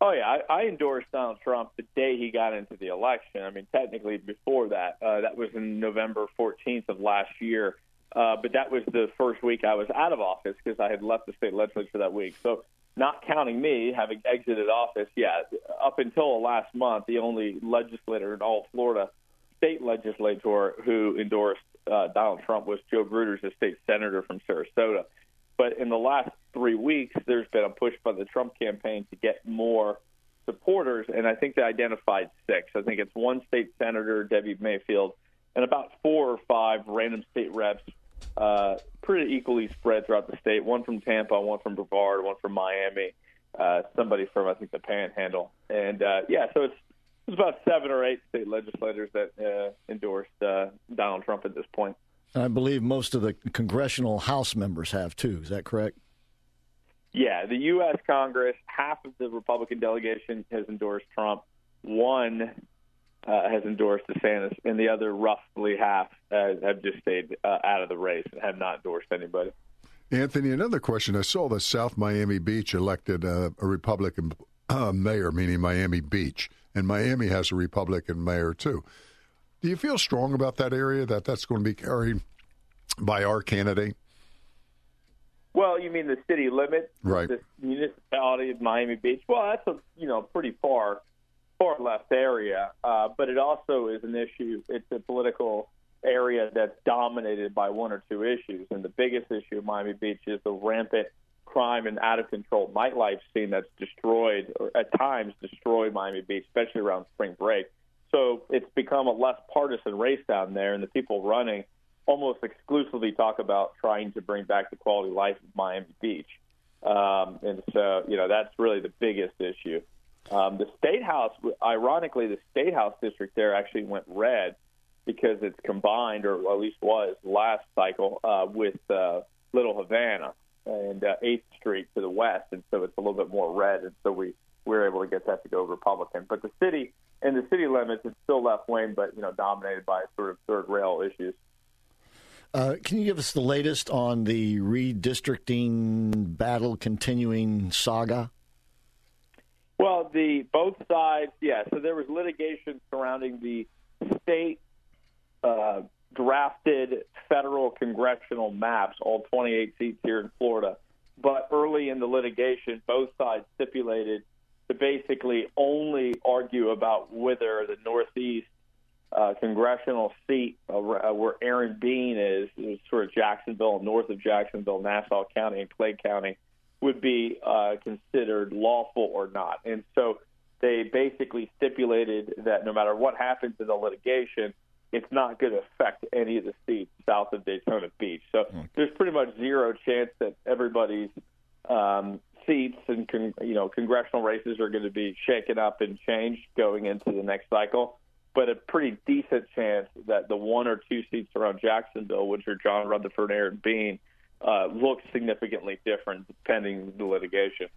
Oh yeah, I, I endorsed Donald Trump the day he got into the election. I mean, technically before that, uh, that was in November 14th of last year. Uh, but that was the first week I was out of office because I had left the state legislature that week. So not counting me having exited office, yeah, up until last month, the only legislator in all Florida, state legislator who endorsed uh, Donald Trump was Joe Gruters, a state senator from Sarasota. But in the last three weeks, there's been a push by the Trump campaign to get more supporters, and I think they identified six. I think it's one state senator, Debbie Mayfield, and about four or five random state reps uh, pretty equally spread throughout the state. One from Tampa, one from Brevard, one from Miami, uh, somebody from I think the Panhandle, and uh, yeah, so it's it's about seven or eight state legislators that uh, endorsed uh, Donald Trump at this point. I believe most of the congressional House members have too. Is that correct? Yeah, the U.S. Congress, half of the Republican delegation has endorsed Trump. One uh, has endorsed DeSantis, and the other roughly half uh, have just stayed uh, out of the race and have not endorsed anybody. Anthony, another question. I saw that South Miami Beach elected uh, a Republican uh, mayor, meaning Miami Beach, and Miami has a Republican mayor too. Do you feel strong about that area that that's going to be carried by our candidate? Well, you mean the city limit, right? The municipality of Miami Beach. Well, that's a you know pretty far far left area, uh, but it also is an issue. It's a political area that's dominated by one or two issues, and the biggest issue of Miami Beach is the rampant crime and out of control nightlife scene that's destroyed, or at times destroyed Miami Beach, especially around spring break. So it's become a less partisan race down there, and the people running almost exclusively talk about trying to bring back the quality of life of Miami Beach. Um, and so, you know, that's really the biggest issue. Um, the state house, ironically, the state house district there actually went red because it's combined, or at least was last cycle, uh, with uh, Little Havana and uh, 8th Street to the west, and so it's a little bit more red, and so we, we were able to get that to go Republican. But the city, in the city limits, it's still left wing, but you know, dominated by sort of third rail issues. Uh, can you give us the latest on the redistricting battle continuing saga? Well, the both sides, yeah. So there was litigation surrounding the state uh, drafted federal congressional maps, all 28 seats here in Florida. But early in the litigation, both sides stipulated to basically only argue about whether the Northeast uh, congressional seat uh, where Aaron Bean is, is sort of Jacksonville, north of Jacksonville, Nassau County, and Clay County, would be uh, considered lawful or not. And so they basically stipulated that no matter what happens in the litigation, it's not going to affect any of the seats south of Daytona Beach. So mm. there's pretty much zero chance that everybody's um, seats and con- you know congressional races are going to be shaken up and changed going into the next cycle. But a pretty decent chance that the one or two seats around Jacksonville, which are John Rutherford and Aaron Bean, uh, look significantly different pending the litigation.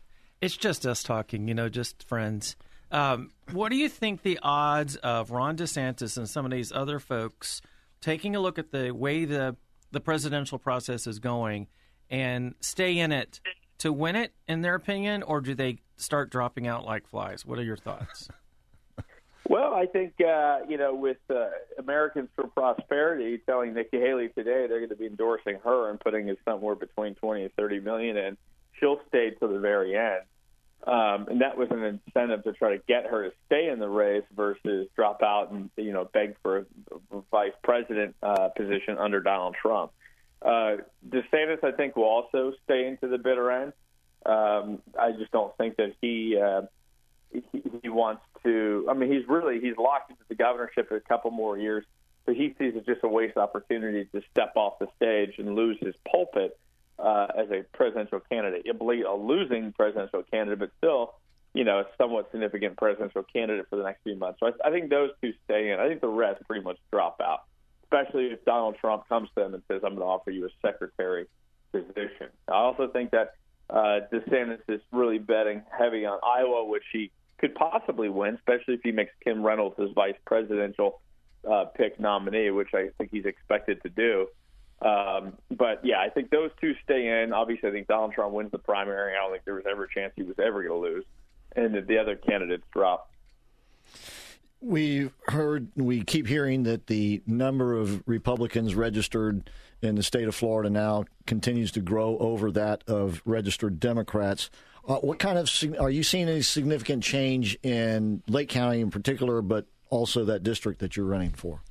It's just us talking, you know, just friends. Um, what do you think the odds of Ron DeSantis and some of these other folks taking a look at the way the the presidential process is going and stay in it to win it, in their opinion, or do they start dropping out like flies? What are your thoughts? Well, I think uh, you know, with uh, Americans for Prosperity telling Nikki Haley today they're going to be endorsing her and putting it somewhere between twenty and thirty million, and she'll stay to the very end. Um, and that was an incentive to try to get her to stay in the race versus drop out and you know beg for a vice president uh, position under Donald Trump. Uh, DeSantis, I think, will also stay into the bitter end. Um, I just don't think that he, uh, he he wants to. I mean, he's really he's locked into the governorship for a couple more years, so he sees it just a waste opportunity to step off the stage and lose his pulpit uh, as a presidential candidate. It will be a losing presidential candidate, but still, you know, a somewhat significant presidential candidate for the next few months. So I, I think those two stay in. I think the rest pretty much drop out, especially if Donald Trump comes to them and says, "I'm going to offer you a secretary position." I also think that uh, DeSantis is really betting heavy on Iowa, which he could possibly win, especially if he makes Kim Reynolds his vice presidential uh, pick nominee, which I think he's expected to do. Um, but yeah, I think those two stay in. Obviously, I think Donald Trump wins the primary. I don't think there was ever a chance he was ever going to lose, and that the other candidates drop. We heard, we keep hearing that the number of Republicans registered in the state of Florida now continues to grow over that of registered Democrats. Uh, what kind of are you seeing any significant change in Lake County in particular, but also that district that you're running for?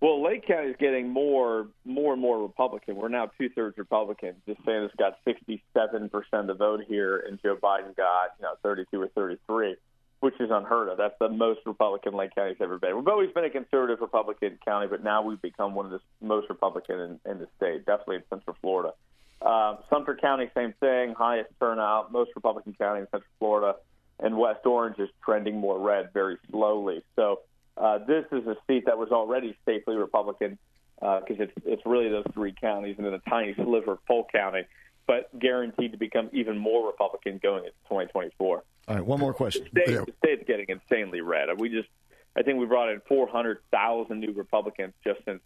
Well, Lake County is getting more, more and more Republican. We're now two thirds Republican. DeSantis got 67 percent of the vote here, and Joe Biden got you know 32 or 33, which is unheard of. That's the most Republican Lake County's ever been. We've always been a conservative Republican county, but now we've become one of the most Republican in, in the state, definitely in Central Florida. Uh, Sumter County, same thing, highest turnout, most Republican county in Central Florida, and West Orange is trending more red very slowly. So uh, this is a seat that was already safely Republican because uh, it's it's really those three counties and then a tiny sliver of Polk County, but guaranteed to become even more Republican going into 2024. All right, one more question. The, state, the state's getting insanely red. We just, I think we brought in 400,000 new Republicans just since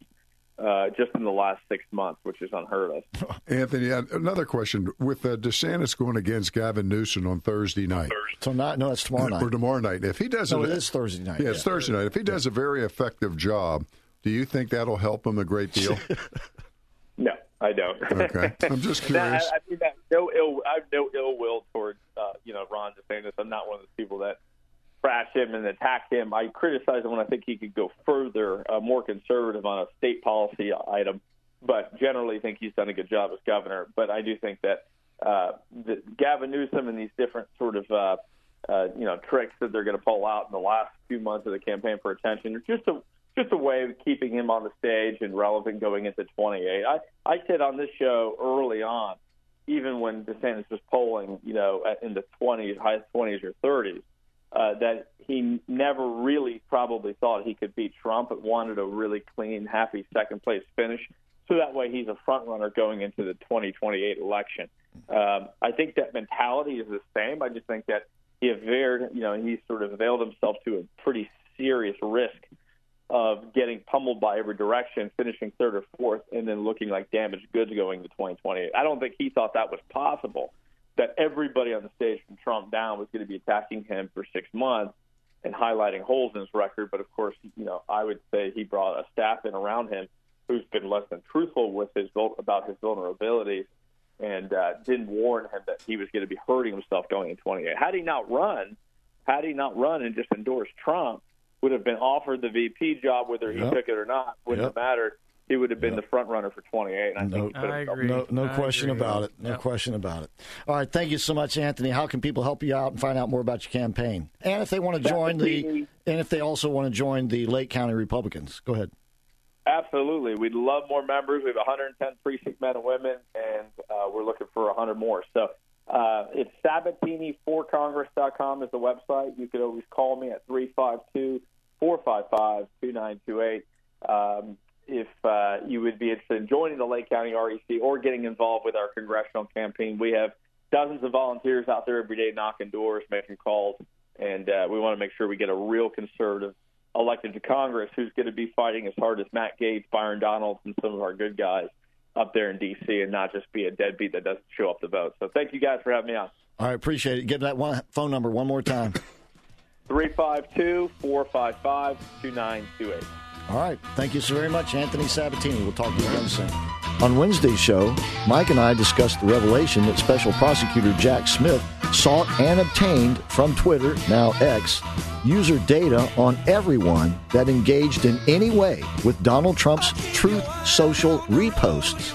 uh, just in the last six months, which is unheard of. Anthony, another question: With uh, DeSantis going against Gavin Newsom on Thursday night, so not no, it's tomorrow night or tomorrow night. If he does, no, it is Thursday night. Yeah, it's yeah. Thursday night. If he does a very effective job, do you think that'll help him a great deal? no, I don't. Okay, I'm just curious. I, I mean, no ill. I have no ill will towards uh, you know Ron DeSantis. I'm not one of those people that trash him and attack him. I criticize him when I think he could go further, uh, more conservative on a state policy item, but generally think he's done a good job as governor. But I do think that uh, the, Gavin Newsom and these different sort of uh, uh, you know tricks that they're going to pull out in the last few months of the campaign for attention are just a just a way of keeping him on the stage and relevant going into 28. I I said on this show early on, even when DeSantis was polling, you know, in the 20s, highest 20s or 30s uh, that he never really probably thought he could beat Trump, but wanted a really clean, happy second place finish. So that way he's a front runner going into the 2028 election. Um, I think that mentality is the same. I just think that he availed, you know, he sort of availed himself to a pretty serious risk of getting pummeled by every direction, finishing third or fourth, and then looking like damaged goods going to 2020. I don't think he thought that was possible that everybody on the stage from Trump down was going to be attacking him for six months and highlighting holes in his record. But of course, you know, I would say he brought a staff in around him who's been less than truthful with his about his vulnerabilities and uh, didn't warn him that he was going to be hurting himself going in 28. Had he not run, had he not run and just endorsed Trump, would have been offered the VP job whether he yep. took it or not. Wouldn't yep. have mattered he would have been yep. the front runner for 28. And I no, think I agree. No, no I question agree. about it. No yep. question about it. All right, thank you so much, Anthony. How can people help you out and find out more about your campaign? And if they want to join the, and if they also want to join the Lake County Republicans, go ahead. Absolutely, we'd love more members. We have 110 precinct men and women, and uh, we're looking for 100 more. So. Uh, it's sabatini4congress.com is the website. You could always call me at 352 455 2928. Um, if uh, you would be interested in joining the Lake County REC or getting involved with our congressional campaign. We have dozens of volunteers out there every day knocking doors, making calls, and uh, we want to make sure we get a real conservative elected to Congress who's going to be fighting as hard as Matt Gaetz, Byron Donalds, and some of our good guys up there in D.C. and not just be a deadbeat that doesn't show up to vote. So thank you guys for having me on. All right, appreciate it. Give that one phone number one more time. 352 455 2928. All right. Thank you so very much, Anthony Sabatini. We'll talk to you again soon. On Wednesday's show, Mike and I discussed the revelation that Special Prosecutor Jack Smith sought and obtained from Twitter, now X, user data on everyone that engaged in any way with Donald Trump's Truth Social reposts.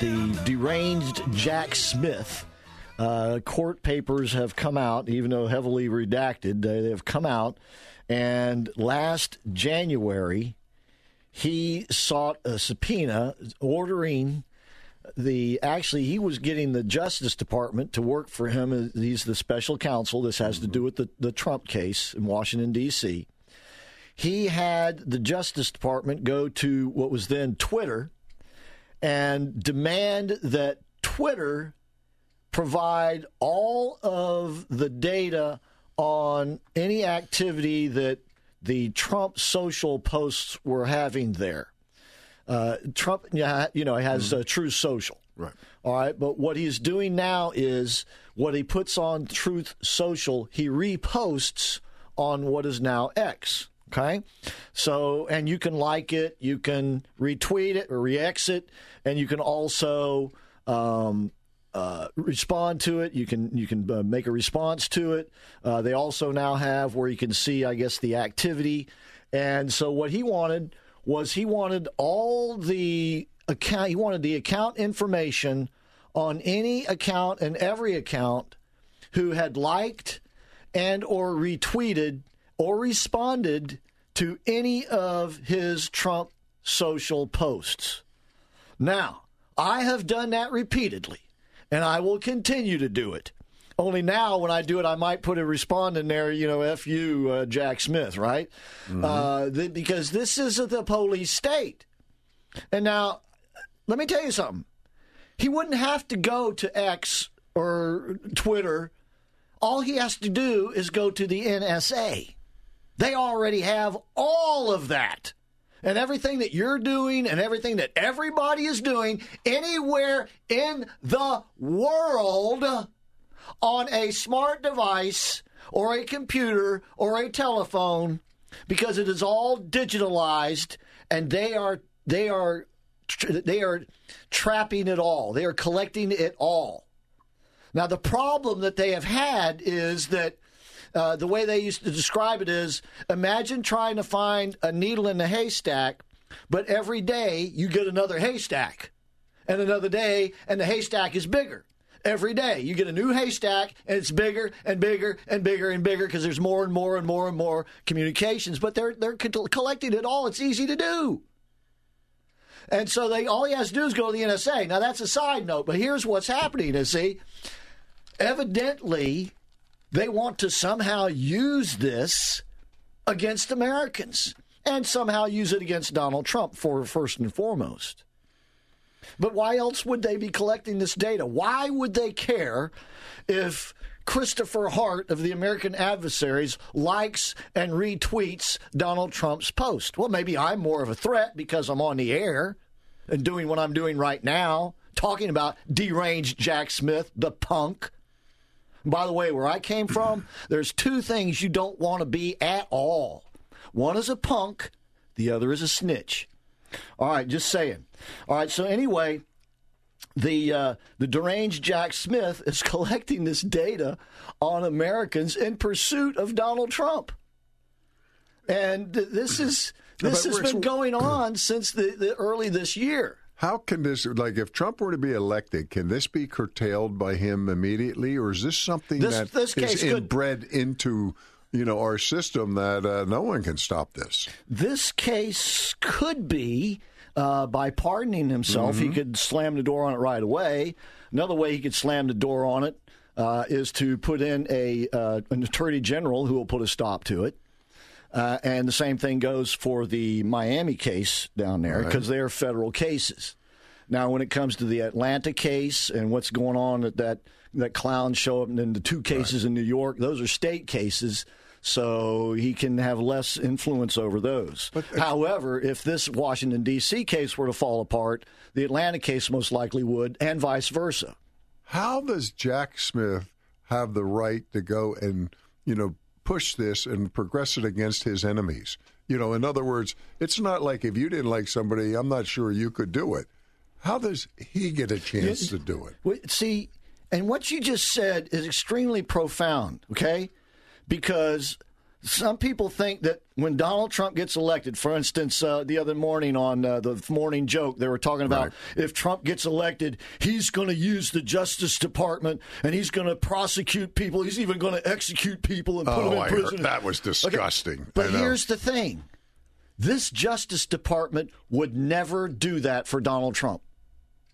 The deranged Jack Smith. Uh, court papers have come out, even though heavily redacted, they have come out. And last January, he sought a subpoena ordering the actually he was getting the justice department to work for him. Uh, he's the special counsel. This has to do with the, the trump case in washington d.c he had the justice department go to what was then twitter and demand that twitter provide all of the data on any activity that the Trump social posts were having there. Uh, Trump, you know, has mm-hmm. a Truth Social. Right. All right. But what he's doing now is what he puts on Truth Social, he reposts on what is now X. Okay. So, and you can like it, you can retweet it or re it, and you can also um, uh, respond to it. You can you can uh, make a response to it. Uh, they also now have where you can see, I guess, the activity. And so what he wanted was he wanted all the account. He wanted the account information on any account and every account who had liked and or retweeted or responded to any of his Trump social posts. Now, I have done that repeatedly and I will continue to do it. Only now, when I do it, I might put a respond in there, you know, F you, uh, Jack Smith, right? Mm-hmm. Uh, th- because this is the police state. And now, let me tell you something. He wouldn't have to go to X or Twitter. All he has to do is go to the NSA. They already have all of that and everything that you're doing and everything that everybody is doing anywhere in the world on a smart device or a computer or a telephone because it is all digitalized and they are they are they are trapping it all. They are collecting it all. Now the problem that they have had is that uh, the way they used to describe it is imagine trying to find a needle in a haystack, but every day you get another haystack, and another day, and the haystack is bigger. Every day you get a new haystack, and it's bigger and bigger and bigger and bigger because there's more and more and more and more communications. But they're they're collecting it all. It's easy to do. And so they all he has to do is go to the NSA. Now that's a side note, but here's what's happening. Is see, evidently they want to somehow use this against Americans and somehow use it against Donald Trump for first and foremost. But why else would they be collecting this data? Why would they care if Christopher Hart of the American Adversaries likes and retweets Donald Trump's post? Well, maybe I'm more of a threat because I'm on the air and doing what I'm doing right now, talking about deranged Jack Smith, the punk. By the way, where I came from, there's two things you don't want to be at all. One is a punk, the other is a snitch. All right, just saying. All right, so anyway, the uh, the deranged Jack Smith is collecting this data on Americans in pursuit of Donald Trump, and this is this has been going on since the, the early this year. How can this, like, if Trump were to be elected, can this be curtailed by him immediately, or is this something this, that this is inbred into, you know, our system that uh, no one can stop this? This case could be uh, by pardoning himself. Mm-hmm. He could slam the door on it right away. Another way he could slam the door on it uh, is to put in a uh, an attorney general who will put a stop to it. Uh, and the same thing goes for the Miami case down there because right. they are federal cases. Now, when it comes to the Atlanta case and what's going on at that that clowns show up in the two cases in New York. Those are state cases. So he can have less influence over those. Uh, However, if this Washington D.C. case were to fall apart, the Atlanta case most likely would, and vice versa. How does Jack Smith have the right to go and, you know, push this and progress it against his enemies? You know, in other words, it's not like if you didn't like somebody, I'm not sure you could do it. How does he get a chance to do it? See, and what you just said is extremely profound, okay? Because some people think that when Donald Trump gets elected, for instance, uh, the other morning on uh, the morning joke, they were talking about if Trump gets elected, he's going to use the Justice Department and he's going to prosecute people. He's even going to execute people and put them Oh, in I prison. heard, that was Okay, disgusting. But here's the thing this Justice Department would never do that for Donald Trump.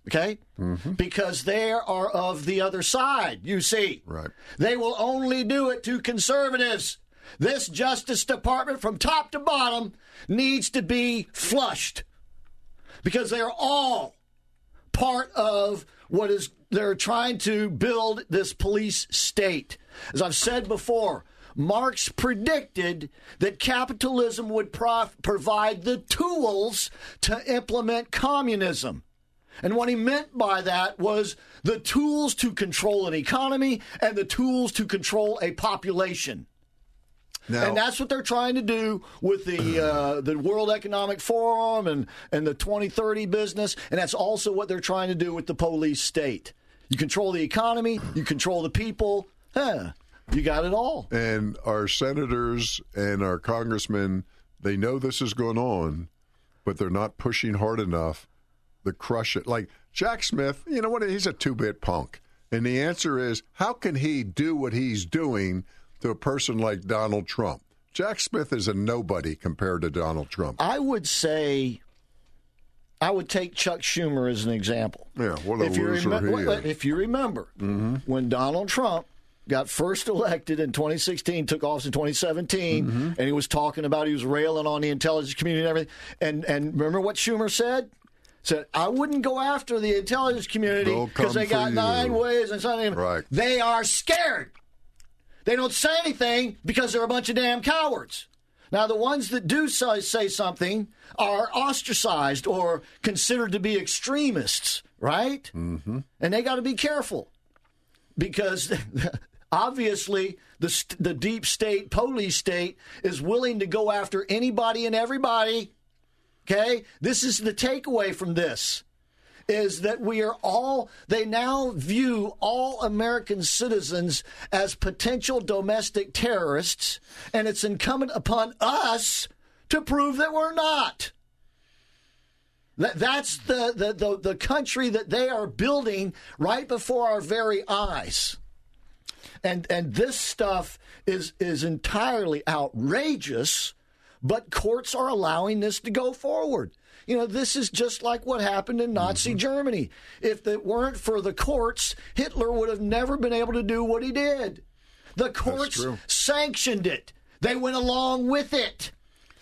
Okay? Mm-hmm. Because they are of the other side, you see. Right. They will only do it to conservatives. This Justice Department, from top to bottom, needs to be flushed because they are all part of what is they're trying to build this police state. As I've said before, Marx predicted that capitalism would prof- provide the tools to implement communism. And what he meant by that was the tools to control an economy and the tools to control a population. Now- and that's what they're trying to do with the uh, the World Economic Forum and, and the 2030 business. And that's also what they're trying to do with the police state. You control the economy, you control the people. Huh, you got it all. And our senators and our congressmen, they know this is going on, but they're not pushing hard enough to crush it. Like Jack Smith, you know what? He's a two bit punk. And the answer is how can he do what he's doing to a person like Donald Trump? Jack Smith is a nobody compared to Donald Trump. I would say, I would take Chuck Schumer as an example. Yeah, what a if you, loser he is. if you remember, when Donald Trump got first elected in 2016, took office in 2017, Mm-hmm. and he was talking about he was railing on the intelligence community and everything. And and remember what Schumer said? Said I wouldn't go after the intelligence community because they got for nine ways and something. Right. They are scared. They don't say anything because they're a bunch of damn cowards. Now, the ones that do say, say something are ostracized or considered to be extremists, right? Mm-hmm. And they got to be careful because obviously the, the deep state, police state, is willing to go after anybody and everybody. Okay? This is the takeaway from this is that we are all, they now view all American citizens as potential domestic terrorists, and it's incumbent upon us to prove that we're not. That, that's the, the, the, the country that they are building right before our very eyes. And, and this stuff is, is entirely outrageous, but courts are allowing this to go forward. You know, this is just like what happened in Nazi Germany. If it weren't for the courts, Hitler would have never been able to do what he did. The courts sanctioned it, they went along with it,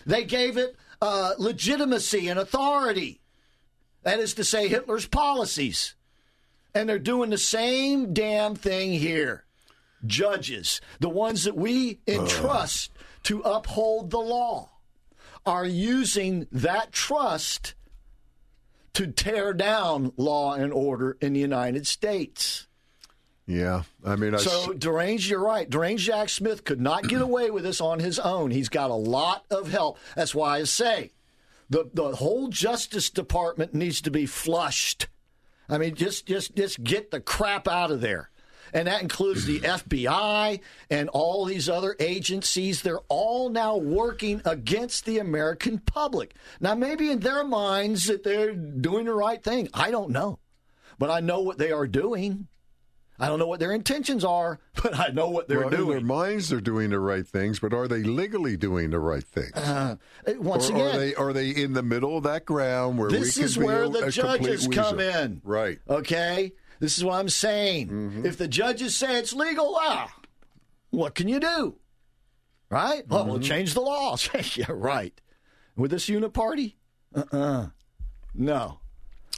they gave it uh, legitimacy and authority. That is to say, Hitler's policies. And they're doing the same damn thing here. Judges, the ones that we entrust to uphold the law, are using that trust to tear down law and order in the United States. Yeah. I mean, I So, Deranged, you're right. Deranged Jack Smith could not get away with this on his own. He's got a lot of help. That's why I say the, the whole Justice Department needs to be flushed. I mean, just, just, just get the crap out of there. And that includes the FBI and all these other agencies. They're all now working against the American public. Now, maybe in their minds that they're doing the right thing. I don't know. But I know what they are doing. I don't know what their intentions are, but I know what they're well, in their minds, they're doing the right things, but are they legally doing the right things? Uh, once or again, are they are they in the middle of that ground where this is where the judges come weasel? in. Right. Okay? This is what I'm saying. Mm-hmm. If the judges say it's legal, ah, what can you do? Right? Well, Mm-hmm. we'll change the laws. yeah, right. With this unit party? Uh uh No.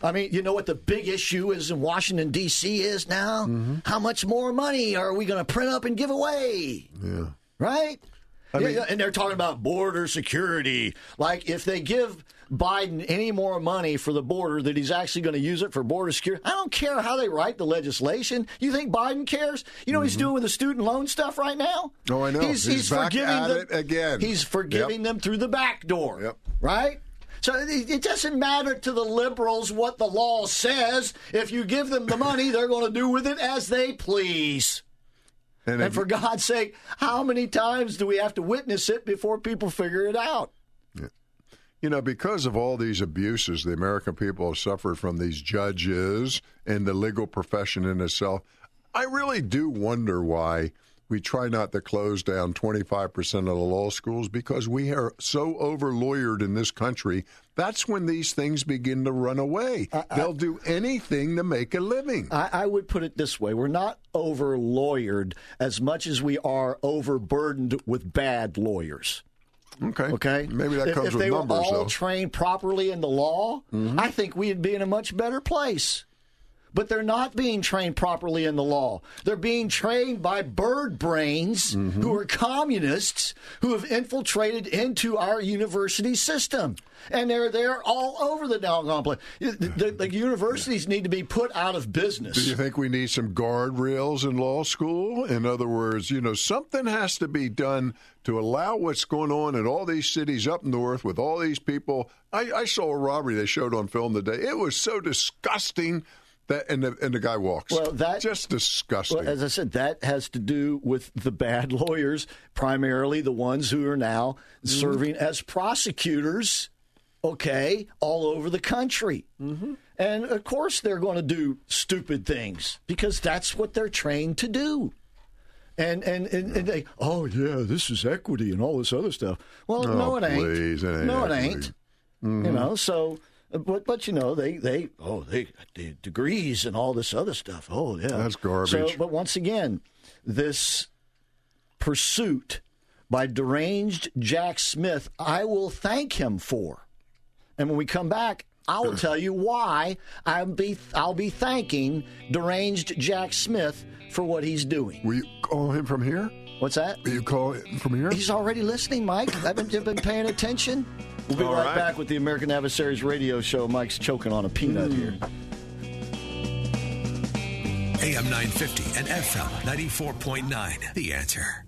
I mean, you know what the big issue is in Washington D.C. is now? Mm-hmm. How much more money are we going to print up and give away? Yeah. Right? I mean- yeah, and they're talking about border security. Like if they give Biden any more money for the border, that he's actually going to use it for border security. I don't care how they write the legislation. You think Biden cares? You know what he's doing with the student loan stuff right now? Mm-hmm. Oh, I know. He's, He's back forgiving at them it again. He's forgiving Yep. them through the back door. Yep. Right? So it it doesn't matter to the liberals what the law says. If you give them the money, they're going to do with it as they please. And, And for God's sake, how many times do we have to witness it before people figure it out? You know, because of all these abuses the American people have suffered from these judges and the legal profession in itself, I really do wonder why we try not to close down 25% of the law schools because we are so over lawyered in this country. That's when these things begin to run away. They'll do anything to make a living. I, I would put it this way we're not over lawyered as much as we are overburdened with bad lawyers. Okay. Okay. Maybe that if, comes if with they numbers, were all though. Mm-hmm. trained properly in the law, I think we'd be in a much better place. But they're not being trained properly in the law. They're being trained by bird brains Mm-hmm. who are communists who have infiltrated into our university system. And they're there all over the doggone place. The, the, the universities need to be put out of business. Do you think we need some guardrails in law school? In other words, you know, something has to be done to allow what's going on in all these cities up north with all these people. I, I saw a robbery they showed on film today. It was so disgusting that, and the, and the guy walks. Well, that- just disgusting. Well, as I said, that has to do with the bad lawyers, primarily the ones who are now serving as prosecutors, okay, all over the country. Mm-hmm. And of course, they're going to do stupid things because that's what they're trained to do. And, and, and, and they, oh, yeah, this is equity and all this other stuff. Well, Oh, no, it ain't. please, it ain't no, it ain't. You know, so but but you know they they oh they the degrees and all this other stuff. Oh yeah, That's garbage. So, but once again, this pursuit by deranged Jack Smith, I will thank him for. And when we come back, I will tell you why I'll be I'll be thanking deranged Jack Smith for what he's doing. Will you call him from here? What's that? Will you call him from here? He's already listening, Mike. Haven't you been paying attention? We'll be All right, right. back with the American Adversaries Radio Show. Mike's choking on a peanut here. AM 950 and FM 94.9. The answer.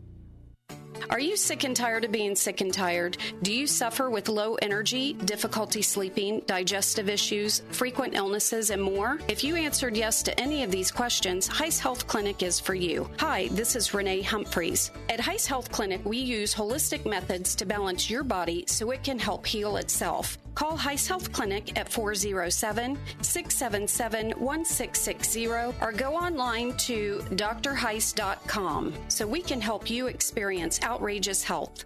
Are you sick and tired of being sick and tired? Do you suffer with low energy, difficulty sleeping, digestive issues, frequent illnesses, and more? If you answered yes to any of these questions, Heiss Health Clinic is for you. Hi, this is Renee Humphreys. At Heiss Health Clinic, we use holistic methods to balance your body so it can help heal itself. Call Heiss Health Clinic at 407 677 1660 or go online to drheiss.com so we can help you experience outrageous health.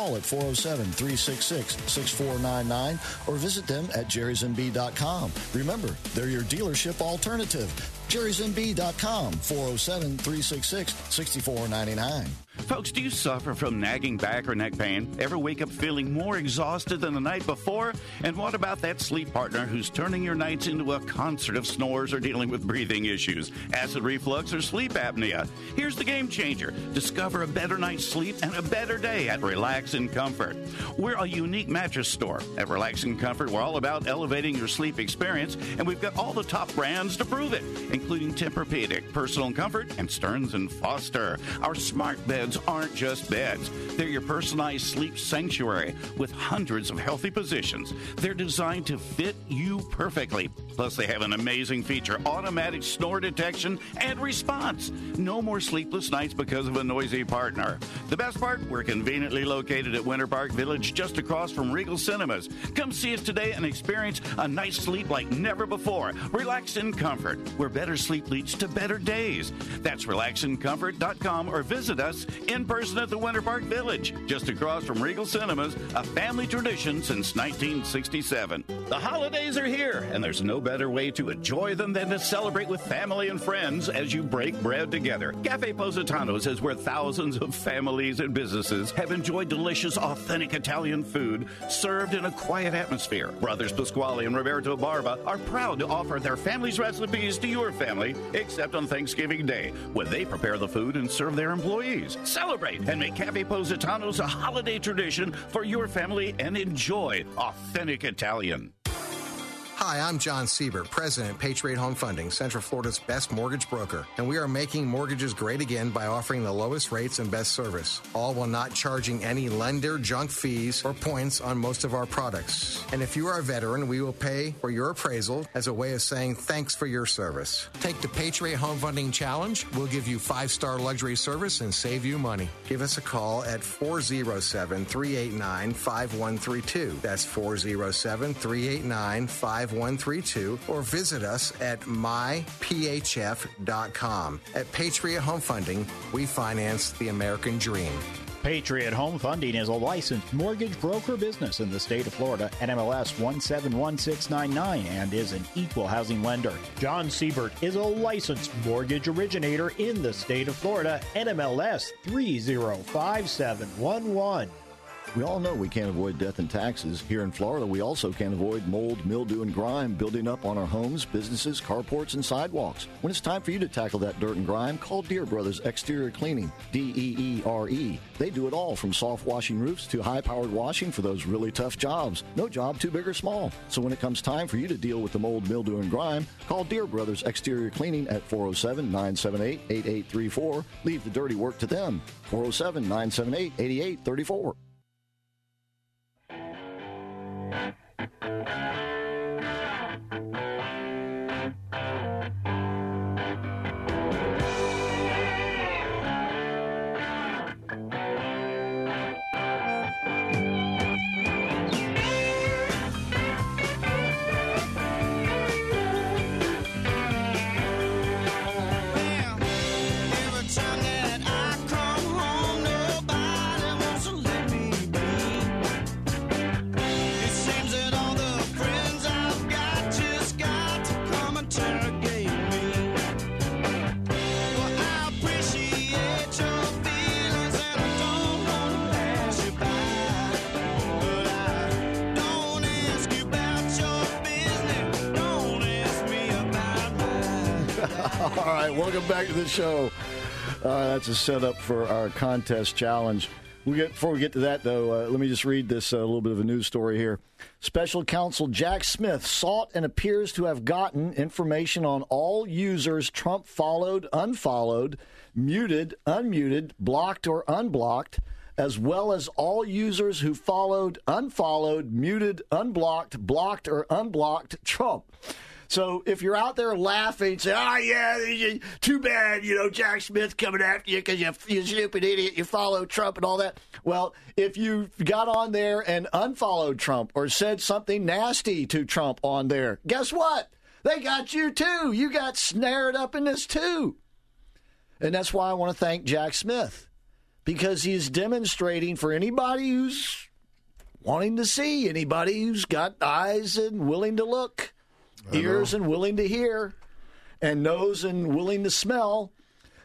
at 407 366 6499 or visit them at jerrysmb.com. Remember, they're your dealership alternative. jerrysmb.com 407 366 6499. Folks, do you suffer from nagging back or neck pain? Ever wake up feeling more exhausted than the night before? And what about that sleep partner who's turning your nights into a concert of snores or dealing with breathing issues, acid reflux, or sleep apnea? Here's the game changer. Discover a better night's sleep and a better day at Relax and Comfort. We're a unique mattress store. At Relax and Comfort, we're all about elevating your sleep experience, and we've got all the top brands to prove it, including Tempur-Pedic, Personal Comfort, and Stearns and Foster. Our smart bed beds aren't just beds. They're your personalized sleep sanctuary with hundreds of healthy positions. They're designed to fit you perfectly. Plus, they have an amazing feature automatic snore detection and response. No more sleepless nights because of a noisy partner. The best part, we're conveniently located at Winter Park Village just across from Regal Cinemas. Come see us today and experience a night's sleep like never before. Relax in comfort, where better sleep leads to better days. That's relaxincomfort.com or visit us in person at the Winter Park Village, just across from Regal Cinemas, a family tradition since 1967. The holidays are here, and there's no better way to enjoy them than to celebrate with family and friends as you break bread together. Cafe Positano's is where thousands of families and businesses have enjoyed delicious, authentic Italian food served in a quiet atmosphere. Brothers Pasquale and Roberto Barba are proud to offer their family's recipes to your family, except on Thanksgiving Day, when they prepare the food and serve their employees. Celebrate and make Cafe Positano's a holiday tradition for your family and enjoy authentic Italian. Hi, I'm John Siebert, President, Patriot Home Funding, Central Florida's best mortgage broker, and we are making mortgages great again by offering the lowest rates and best service, all while not charging any lender junk fees or points on most of our products. And if you are a veteran, we will pay for your appraisal as a way of saying thanks for your service. Take the Patriot Home Funding Challenge. We'll give you five star luxury service and save you money. Give us a call at 407 389 5132. That's 407 389 5132. 5132 or visit us at myphf.com. At Patriot Home Funding, we finance the American dream. Patriot Home Funding is a licensed mortgage broker business in the state of Florida, NMLS 171699, and is an equal housing lender. John Siebert is a licensed mortgage originator in the state of Florida, NMLS 305711. We all know we can't avoid death and taxes. Here in Florida, we also can't avoid mold, mildew, and grime building up on our homes, businesses, carports, and sidewalks. When it's time for you to tackle that dirt and grime, call Deere Brothers Exterior Cleaning, D E E R E. They do it all from soft washing roofs to high powered washing for those really tough jobs. No job too big or small. So when it comes time for you to deal with the mold, mildew, and grime, call Deere Brothers Exterior Cleaning at 407 978 8834. Leave the dirty work to them. 407 978 8834. All right, welcome back to the show. Uh, that's a setup for our contest challenge. We get, before we get to that, though, uh, let me just read this uh, little bit of a news story here. Special counsel Jack Smith sought and appears to have gotten information on all users Trump followed, unfollowed, muted, unmuted, blocked, or unblocked, as well as all users who followed, unfollowed, muted, unblocked, blocked, or unblocked Trump. So if you're out there laughing, say, "Oh yeah, too bad," you know, Jack Smith coming after you because you you stupid idiot, you follow Trump and all that. Well, if you got on there and unfollowed Trump or said something nasty to Trump on there, guess what? They got you too. You got snared up in this too. And that's why I want to thank Jack Smith because he's demonstrating for anybody who's wanting to see, anybody who's got eyes and willing to look ears and willing to hear, and nose and willing to smell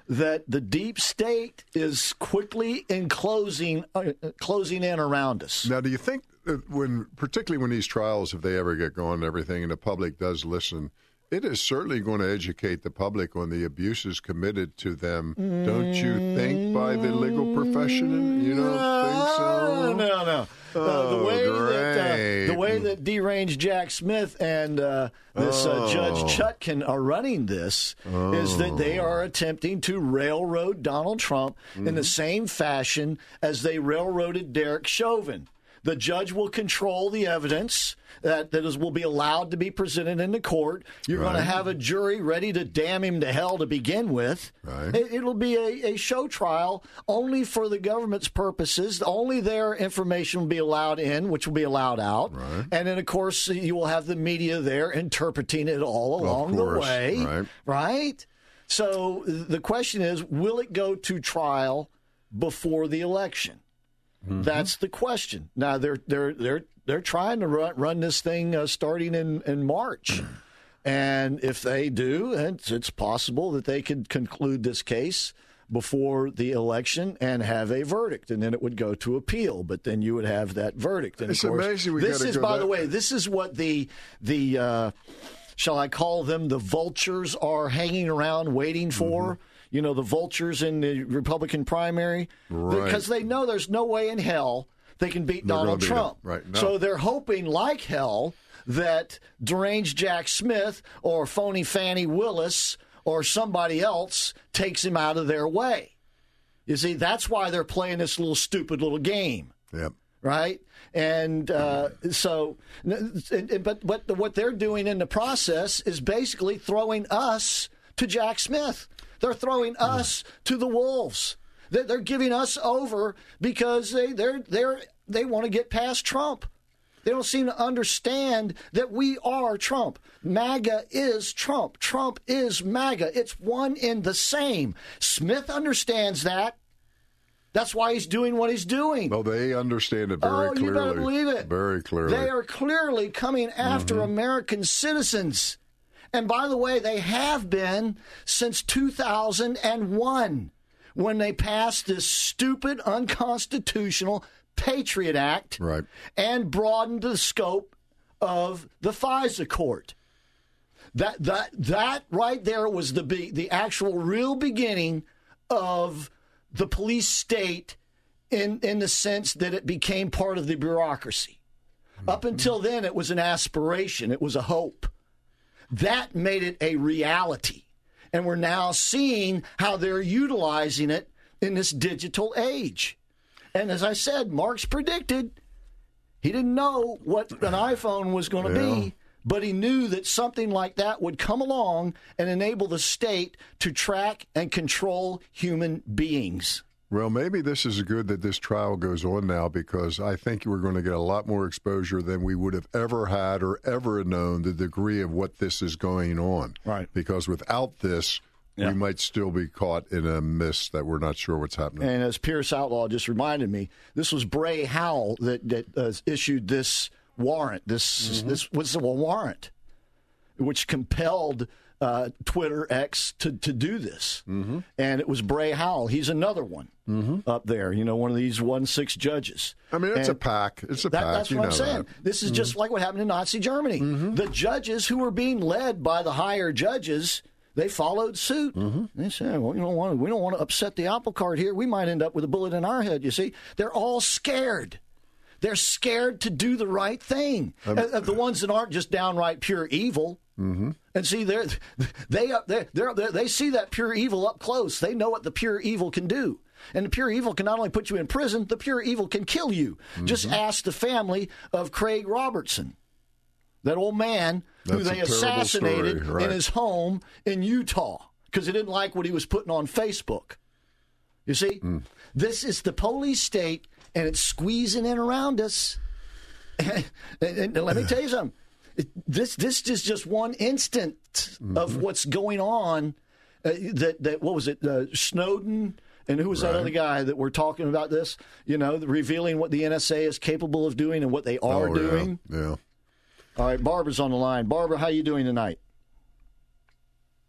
that the deep state is quickly enclosing uh, closing in around us. Now, do you think that when, particularly when these trials, if they ever get going and everything, and the public does listen, it is certainly going to educate the public on the abuses committed to them. Don't you think by the legal profession? You don't think so? No, no. Oh, uh, the way that uh, the way that deranged Jack Smith and uh, this uh, Oh. Judge Chutkan are running this is that they are attempting to railroad Donald Trump in the same fashion as they railroaded Derek Chauvin. The judge will control the evidence that, that is, will be allowed to be presented in the court. You're going to have a jury ready to damn him to hell to begin with. Right. It, it'll be a, a show trial only for the government's purposes. Only their information will be allowed in, which will be allowed out. Right. And then, of course, you will have the media there interpreting it all along the way. right. Right? So the question is will it go to trial before the election? Mm-hmm. That's the question. Now they're they're they're they're trying to run run this thing uh, starting in in March, and if they do, it's, it's possible that they could conclude this case before the election and have a verdict, and then it would go to appeal. But then you would have that verdict. And of It's course, amazing we this is, by that- the way, this is what the the. Uh, shall I call them the vultures are hanging around waiting for? Mm-hmm. You know, the vultures in the Republican primary Right. because they know there's no way in hell they can beat They're Donald beat. Trump. Right, no. So they're hoping, like hell, that deranged Jack Smith or phony Fannie Willis or somebody else takes him out of their way. You see, that's why they're playing this little stupid little game Yep. right? And uh, so, but but what they're doing in the process is basically throwing us to Jack Smith. They're throwing us to the wolves. They're, they're giving us over because they they're they're they want to get past Trump. They don't seem to understand that we are Trump. MAGA is Trump. Trump is MAGA. It's one in the same. Smith understands that. That's why he's doing what he's doing. Well, they understand it very oh, clearly. you better believe it. Very clearly. They are clearly coming after Mm-hmm. American citizens. And by the way, they have been since 2001 when they passed this stupid, unconstitutional Patriot Act Right. and broadened the scope of the FISA court. That that that right there was the be, the actual real beginning of the police state in in the sense that it became part of the bureaucracy. Up until then it was an aspiration, it was a hope. That made it a reality. And we're now seeing how they're utilizing it in this digital age. And as I said, Marx predicted he didn't know what an iPhone was going to Yeah. be, but he knew that something like that would come along and enable the state to track and control human beings. Well, maybe this is good that this trial goes on now because I think we're going to get a lot more exposure than we would have ever had or ever known the degree of what this is going on. Right. Because without this, Yeah. we might still be caught in a mist that we're not sure what's happening. And as Pierce Outlaw just reminded me, this was Beryl Howell that, that uh, issued this warrant. This this was a warrant, which compelled uh, Twitter X to, to do this. Mm-hmm. And it was Beryl Howell. He's another one up there. You know, one of these one six judges. I mean, it's a pack. It's a that- pack. That's what know I'm saying. that. Mm-hmm. This is just like what happened in Nazi Germany. The judges who were being led by the higher judges, they followed suit. Mm-hmm. They said, "Well, you don't want to, we don't want to upset the apple cart here. We might end up with a bullet in our head." You see, they're all scared. They're scared to do the right thing. Um, Uh, uh, the ones that aren't just downright pure evil. Mm-hmm. And see, they're, they they they're, they're, they see that pure evil up close. They know what the pure evil can do. And the pure evil can not only put you in prison, the pure evil can kill you. Mm-hmm. Just ask the family of Craig Robertson, that old man who That's a they assassinated story, right. in his home in Utah because he didn't like what he was putting on Facebook. You see, Hmm. this is the police state, and it's squeezing in around us. and, and let me tell you something. It- This this is just one instant Mm-hmm. of what's going on. Uh, that that what was it? Uh, Snowden and who was that other guy that we're talking about this? You know, revealing what the NSA is capable of doing and what they are Oh, doing. Yeah. yeah. All right, Barbara's on the line. Barbara, how you doing tonight?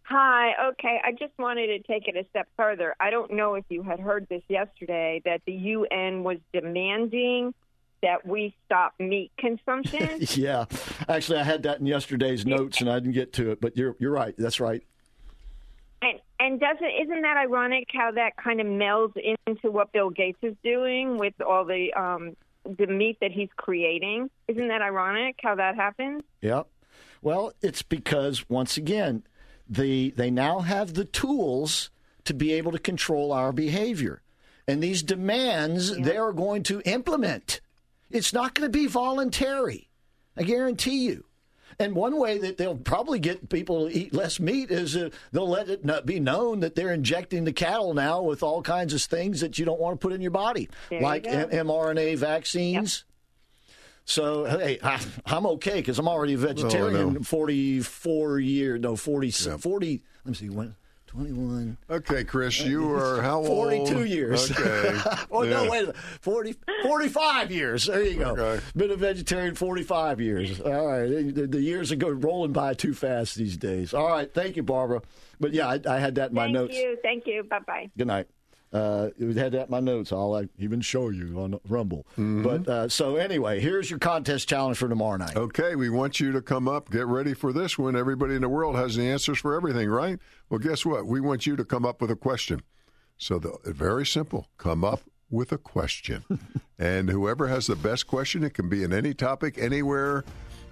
Hi. Okay. I just wanted to take it a step further. I don't know if you had heard this yesterday that the UN was demanding that we stop meat consumption. yeah, actually, I had that in yesterday's notes, and I didn't get to it. But you're you're right. That's right. And and doesn't isn't that ironic how that kind of melds into what Bill Gates is doing with all the um the meat that he's creating. Isn't that ironic how that happens? Yep. Well, it's because once again, the they now have the tools to be able to control our behavior. And these demands they are going to implement. It's not going to be voluntary. I guarantee you. And one way that they'll probably get people to eat less meat is uh, they'll let it not be known that they're injecting the cattle now with all kinds of things that you don't want to put in your body, There like go. M- mRNA vaccines. So hey, I, I'm okay because I'm already a vegetarian. know. 44 years, no 40, 40. Let me see, when 21. Okay, Chris, you uh, are how old? 42 years. Okay. oh, no, wait a 40, 45 years. There you go. Okay. Been a vegetarian 45 years. All right. The, the years are going, rolling by too fast these days. All right. Thank you, Barbara. But yeah, I, I had that in my Thank notes. Thank you. Thank you. Bye bye. Good night. Uh, we had that in my notes. I'll even show you on Rumble. Mm-hmm. But uh, so anyway, here's your contest challenge for tomorrow night. Okay, we want you to come up, get ready for this one. Everybody in the world has the answers for everything, right? Well, guess what? We want you to come up with a question. So, the, very simple come up with a question. and whoever has the best question, it can be in any topic, anywhere.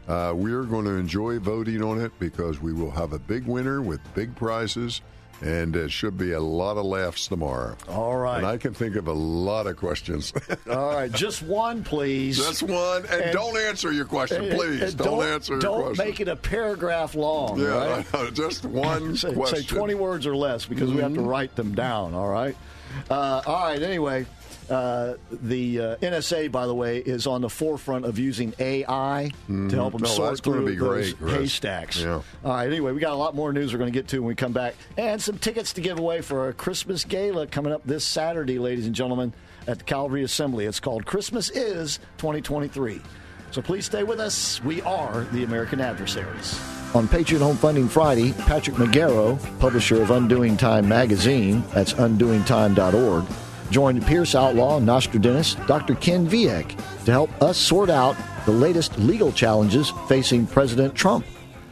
Uh, we're going to enjoy voting on it because we will have a big winner with big prizes. And it should be a lot of laughs tomorrow. All right. And I can think of a lot of questions. All right, just one, please. Just one. And, don't answer your question, and- please. and don't, answer Don't question. make it a paragraph long. Yeah, right? Just one say, question. Say 20 words or less because we have to write them down, all right? Uh, all right, anyway, uh, the uh, NSA, by the way, is on the forefront of using AI to help them No, sort that's gonna through be those great, Chris. haystacks. Yeah. All right, anyway, we got a lot more news we're going to get to when we come back. And some tickets to give away for our Christmas gala coming up this Saturday, ladies and gentlemen, at the Calvary Assembly. It's called Christmas Is 2023. So please stay with us. We are the American Adversaries. On Patriot Home Funding Friday, Patrick Megaro, publisher of Undoing Time magazine, that's undoingtime.org, joined Pierce Outlaw, Nostradamus, Dr. Ken Vieck to help us sort out the latest legal challenges facing President Trump.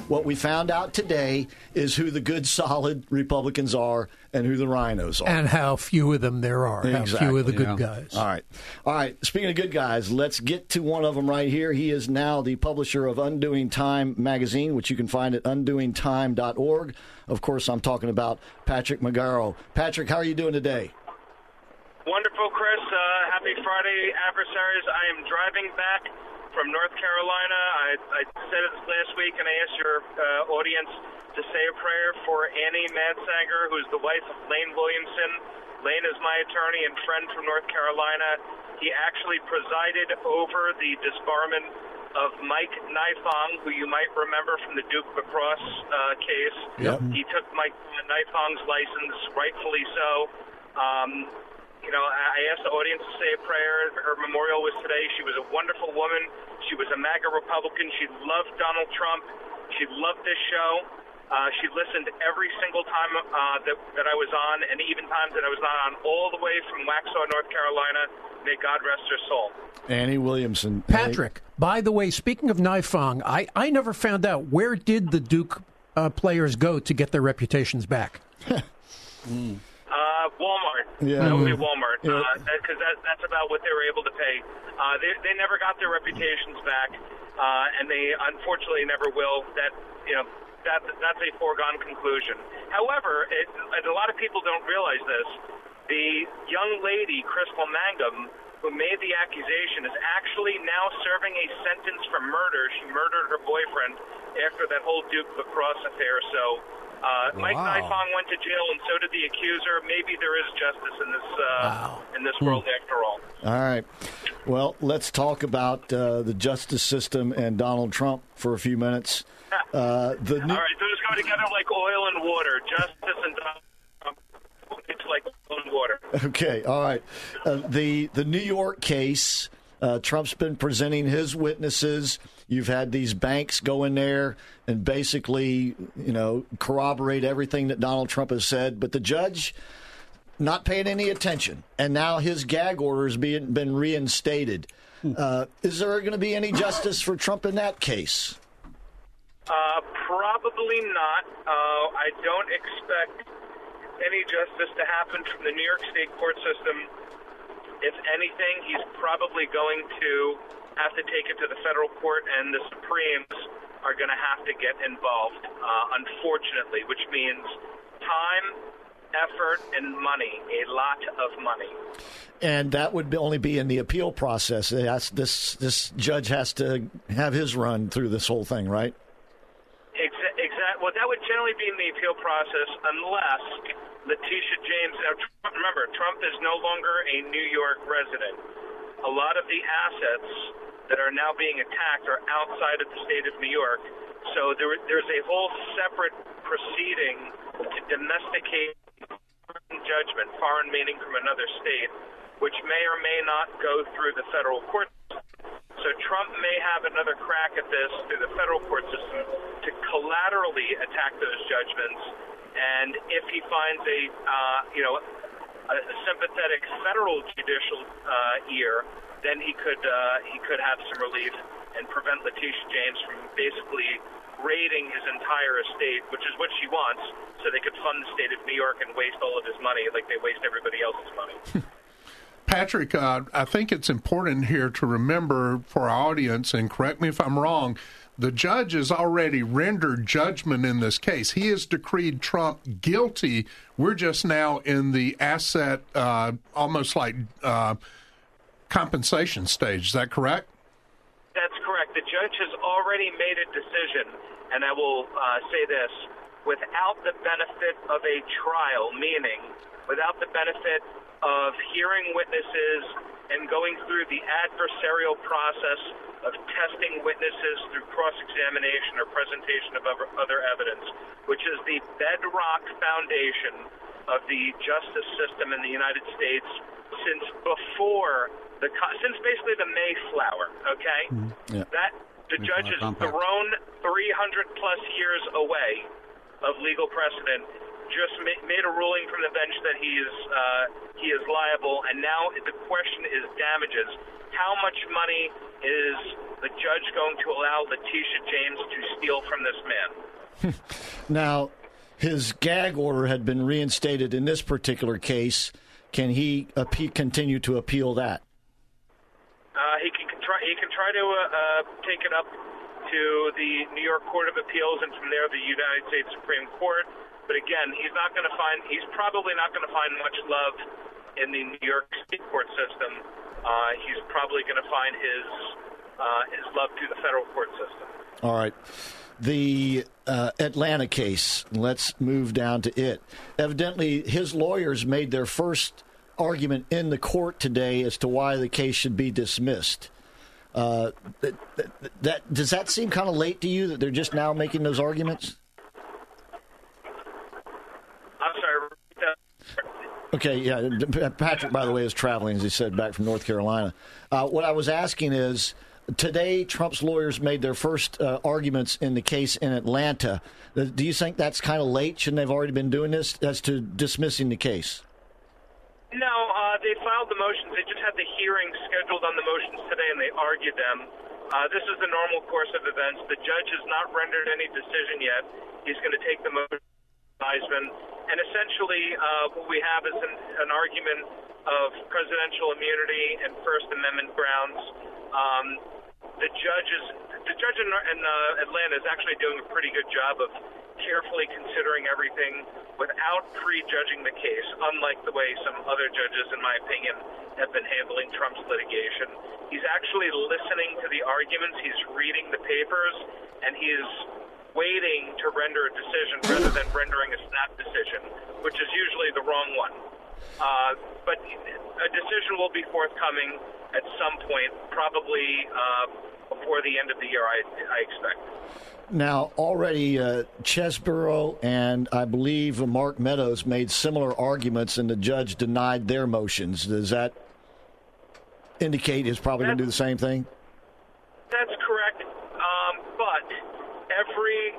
What we found out today is who the good, solid Republicans are and who the rhinos are. and how few of them there are. How few of the good guys. All right. All right. Speaking of good guys, let's get to one of them right here. He is now the publisher of Undoing Time magazine, which you can find at undoingtime.org. Of course, I'm talking about Patrick Megaro. Patrick, how are you doing today? Wonderful, Chris. Uh, happy Friday, adversaries. I am driving back from North Carolina. I, I said it last week, and I asked your uh, audience to say a prayer for Annie Madsanger, who's the wife of Lane Williamson. Lane is my attorney and friend from North Carolina. He actually presided over the disbarment of Mike Nifong, who you might remember from the Duke lacrosse uh, case. Yep. He took Mike Nifong's license, rightfully so. Um, you know, I I asked the audience to say a prayer. Her memorial was today. She was a wonderful woman. She was a MAGA Republican. She loved Donald Trump. She loved this show. Uh, she listened every single time uh, that, that I was on, and even times that I was not on, all the way from Waxhaw, North Carolina. May God rest her soul. Annie Williamson. Patrick, by the way, speaking of Nifong, I, I never found out where did the Duke uh, players go to get their reputations back? Uh, Walmart. Yeah. That would be. Walmart. Yeah. Because that, that's about what they were able to pay. Uh, they, they never got their reputations back, uh, and they unfortunately never will. That you know, that that's a foregone conclusion. However, it, and a lot of people don't realize this. The young lady, Crystal Mangum, who made the accusation, is actually now serving a sentence for murder. She murdered her boyfriend after that whole Duke lacrosse affair. So. Uh, Mike Wow. Nifong went to jail, and so did the accuser. Maybe there is justice in this uh, in this Hmm. world after all. All right. Well, let's talk about uh, the justice system and Donald Trump for a few minutes. Uh, the new, All right, those go together like oil and water. Justice and Donald Trump, it's like oil and water. Okay, all right. Uh, the the New York case. Uh, Trump's been presenting his witnesses. You've had these banks go in there and basically, you know, corroborate everything that Donald Trump has said. But the judge not paying any attention, and now his gag order has been been reinstated. Uh, is there going to be any justice for Trump in that case? Uh, probably not. Uh, I don't expect any justice to happen from the New York State court system If anything, he's probably going to have to take it to the federal court, and the Supremes are going to have to get involved, uh, unfortunately, which means time, effort, and money, a lot of money. And that would be, only be in the appeal process. That's, this this judge has to have his run through this whole thing, right? Exa- Well, that would generally be in the appeal process, unless Letitia James. Now, Trump, remember, Trump is no longer a New York resident. A lot of the assets that are now being attacked are outside of the state of New York. So there, there's a whole separate proceeding to domesticate judgment, foreign meaning from another state, which may or may not go through the federal court. So Trump may have another crack at this through the federal court system to collaterally attack those judgments. And if he finds a, uh, you know, a sympathetic federal judicial uh, ear, then he could uh, he could have some relief and prevent Letitia James from basically raiding his entire estate, which is what she wants, so they could fund the state of New York and waste all of his money like they waste everybody else's money. Patrick, uh, I think it's important here to remember for our audience, and correct me if I'm wrong, the judge has already rendered judgment in this case. He has decreed Trump guilty. We're just now in the asset, uh, almost like uh, compensation stage. Is that correct? That's correct. The judge has already made a decision, and I will uh, say this without the benefit of a trial, meaning without the benefit of hearing witnesses and going through the adversarial process of testing witnesses through cross examination or presentation of other evidence, which is the bedrock foundation of the justice system in the United States since before the since basically the Mayflower. Okay, mm-hmm. yeah. that the judge has thrown 300 plus years away of legal precedent. Just ma- made a ruling from the bench that he is uh, he is liable, and now the question is damages. How much money is the judge going to allow Letitia James to steal from this man? now, his gag order had been reinstated in this particular case. Can he continue to appeal that? Uh, he can try. He can try to uh, uh, take it up to the New York Court of Appeals, and from there, the United States Supreme Court. But again, he's not going to find. He's probably not going to find much love in the New York State court system. Uh, he's probably going to find his uh, his love through the federal court system. All right. The uh, Atlanta case, let's move down to it. Evidently, his lawyers made their first argument in the court today as to why the case should be dismissed. Uh, that, that, that, does that seem kind of late to you that they're just now making those arguments? I'm sorry. Okay, yeah. Patrick, by the way, is traveling, as he said, back from North Carolina. Uh, what I was asking is today, Trump's lawyers made their first uh, arguments in the case in Atlanta. Uh, do you think that's kind of late? Shouldn't they have already been doing this as to dismissing the case? No, uh, they filed the motions. They just had the hearing scheduled on the motions today, and they argued them. Uh, this is the normal course of events. The judge has not rendered any decision yet. He's going to take the motion and essentially, uh, what we have is an, an, argument of presidential immunity and First Amendment grounds. Um, the judges, the judge in, in uh, Atlanta is actually doing a pretty good job of carefully considering everything without prejudging the case, unlike the way some other judges, in my opinion, have been handling Trump's litigation. He's actually listening to the arguments, he's reading the papers, and he is waiting to render a decision rather than rendering a snap decision, which is usually the wrong one. Uh, but a decision will be forthcoming at some point, probably uh, before the end of the year, I, I expect. Now, already uh, Chesebro and I believe Mark Meadows made similar arguments, and the judge denied their motions. Does that indicate he's probably going to do the same thing? That's correct. Um, but every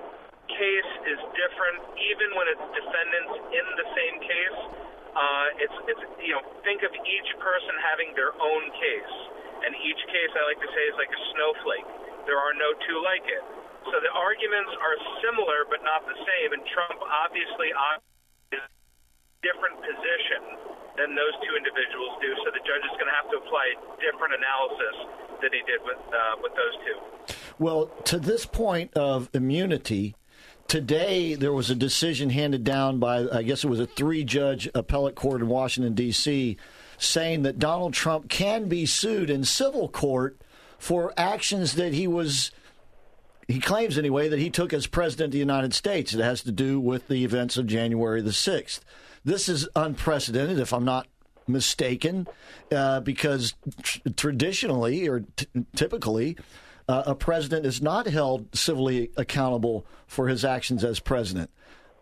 case is different, even when it's defendants in the same case. Uh, it's it's you know think of each person having their own case, and each case I like to say is like a snowflake. There are no two like it. So the arguments are similar but not the same, and Trump obviously is different position than those two individuals do. So the judge is going to have to apply a different analysis than he did with uh, with those two. Well, to this point of immunity, today there was a decision handed down by, I guess it was a three judge appellate court in Washington, D.C., saying that Donald Trump can be sued in civil court for actions that he was. He claims, anyway, that he took as president of the United States. It has to do with the events of January the 6th. This is unprecedented, if I'm not mistaken, uh, because tr- traditionally or t- typically, uh, a president is not held civilly accountable for his actions as president.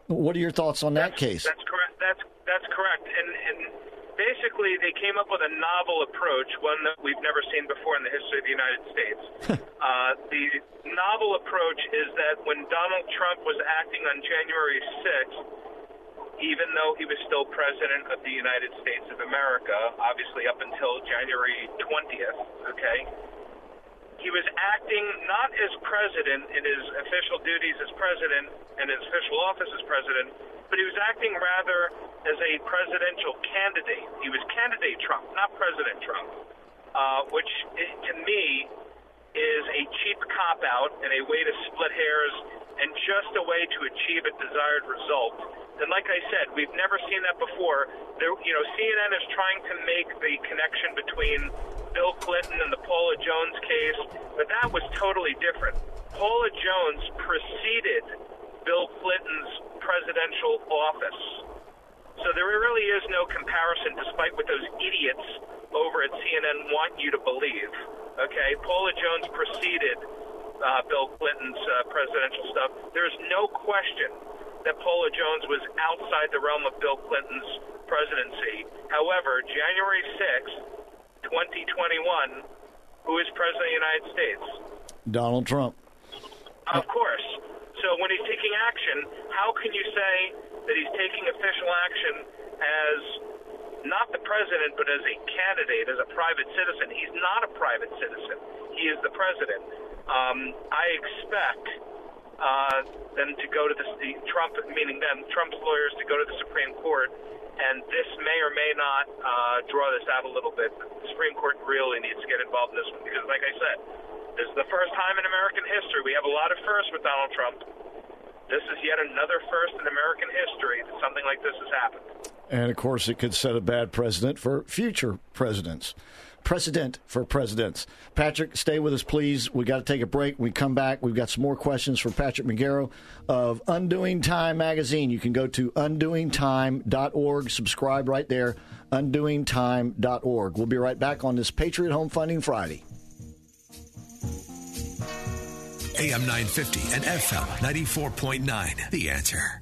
What are your thoughts on that case? That's correct. That's that's correct. And basically, they came up with a novel approach, one that we've never seen before in the history of the United States. uh, the novel approach is that when Donald Trump was acting on January 6th, even though he was still president of the United States of America, obviously up until January 20th, okay, he was acting not as president in his official duties as president and his official office as president, but he was acting rather as a presidential candidate. He was candidate Trump, not President Trump, uh, which to me is a cheap cop out and a way to split hairs and just a way to achieve a desired result. And like I said, we've never seen that before. There, you know, CNN is trying to make the connection between Bill Clinton and the Paula Jones case, but that was totally different. Paula Jones preceded Bill Clinton's presidential office. So there really is no comparison, despite what those idiots over at CNN want you to believe. Okay, Paula Jones preceded uh, Bill Clinton's uh, presidential stuff. There's no question that Paula Jones was outside the realm of Bill Clinton's presidency. However, January 6th, 2021, who is president of the United States? Donald Trump. Of course. So when he's taking action, how can you say that he's taking official action as not the president, but as a candidate, as a private citizen? He's not a private citizen. He is the president. Um, I expect uh, them to go to the, the Trump, meaning them, Trump's lawyers to go to the Supreme Court, and this may or may not uh, draw this out a little bit. The Supreme Court really needs to get involved in this one because, like I said, this is the first time in American history. We have a lot of firsts with Donald Trump. This is yet another first in American history that something like this has happened. And of course, it could set a bad precedent for future presidents. Precedent for presidents. Patrick, stay with us, please. We got to take a break. We come back. We've got some more questions for Patrick Megaro of Undoing Time magazine. You can go to undoingtime.org, subscribe right there, undoingtime.org. We'll be right back on this Patriot Home Funding Friday. AM 950 and FM 94.9. The answer.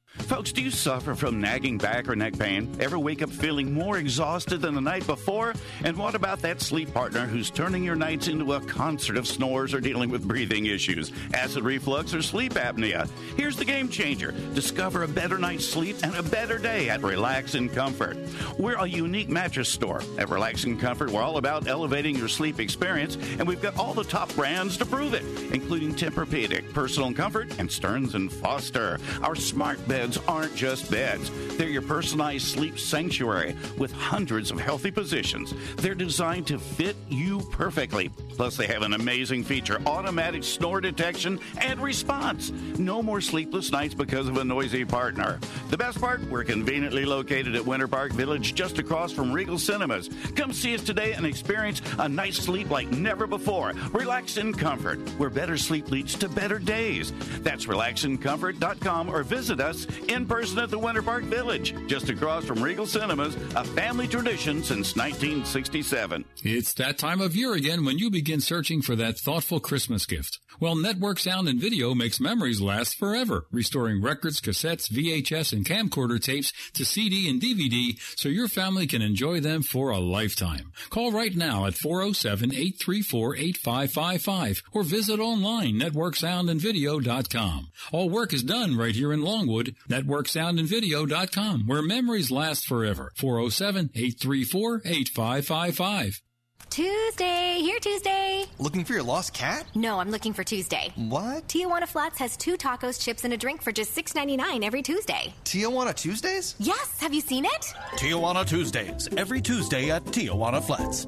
Folks, do you suffer from nagging back or neck pain? Ever wake up feeling more exhausted than the night before? And what about that sleep partner who's turning your nights into a concert of snores or dealing with breathing issues, acid reflux, or sleep apnea? Here's the game changer. Discover a better night's sleep and a better day at Relax and Comfort. We're a unique mattress store. At Relax and Comfort, we're all about elevating your sleep experience, and we've got all the top brands to prove it, including Tempur-Pedic, Personal Comfort, and Stearns and Foster. Our smart bed beds aren't just beds. They're your personalized sleep sanctuary with hundreds of healthy positions. They're designed to fit you perfectly. Plus, they have an amazing feature automatic snore detection and response. No more sleepless nights because of a noisy partner. The best part, we're conveniently located at Winter Park Village just across from Regal Cinemas. Come see us today and experience a night's sleep like never before. Relax in comfort, where better sleep leads to better days. That's relaxandcomfort.com or visit us in person at the Winter Park Village, just across from Regal Cinemas, a family tradition since 1967. It's that time of year again when you begin searching for that thoughtful Christmas gift. Well, Network Sound and Video makes memories last forever, restoring records, cassettes, VHS, and camcorder tapes to CD and DVD so your family can enjoy them for a lifetime. Call right now at 407-834-8555 or visit online networksoundandvideo.com. All work is done right here in Longwood, networksoundandvideo.com, where memories last forever. 407-834-8555. Tuesday, here Tuesday. Looking for your lost cat? No, I'm looking for Tuesday. What? Tijuana Flats has two tacos, chips, and a drink for just $6.99 every Tuesday. Tijuana Tuesdays? Yes, have you seen it? Tijuana Tuesdays, every Tuesday at Tijuana Flats.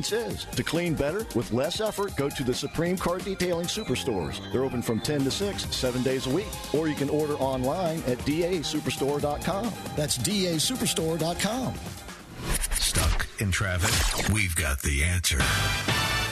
is. To clean better with less effort, go to the Supreme Car Detailing Superstores. They're open from 10 to 6, seven days a week. Or you can order online at dasuperstore.com. That's dasuperstore.com. Stuck in traffic? We've got the answer.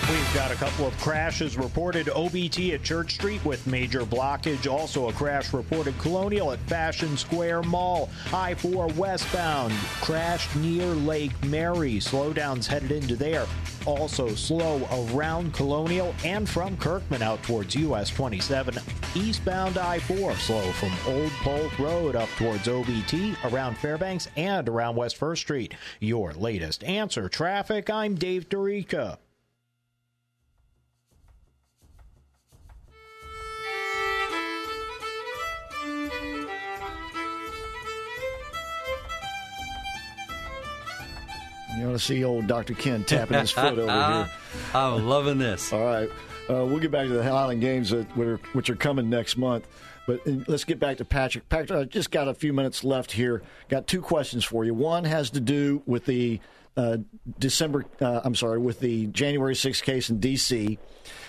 We've got a couple of crashes reported OBT at Church Street with major blockage. Also, a crash reported Colonial at Fashion Square Mall. I 4 westbound crashed near Lake Mary. Slowdowns headed into there. Also, slow around Colonial and from Kirkman out towards US 27. Eastbound I 4 slow from Old Polk Road up towards OBT, around Fairbanks, and around West 1st Street. Your latest answer traffic. I'm Dave Dorica. You want to see old Dr. Ken tapping his foot over here. I'm loving this. All right. Uh, we'll get back to the Highland Games, that, which, are, which are coming next month. But let's get back to Patrick. Patrick, I just got a few minutes left here. Got two questions for you. One has to do with the uh, December, uh, I'm sorry, with the January 6th case in D.C.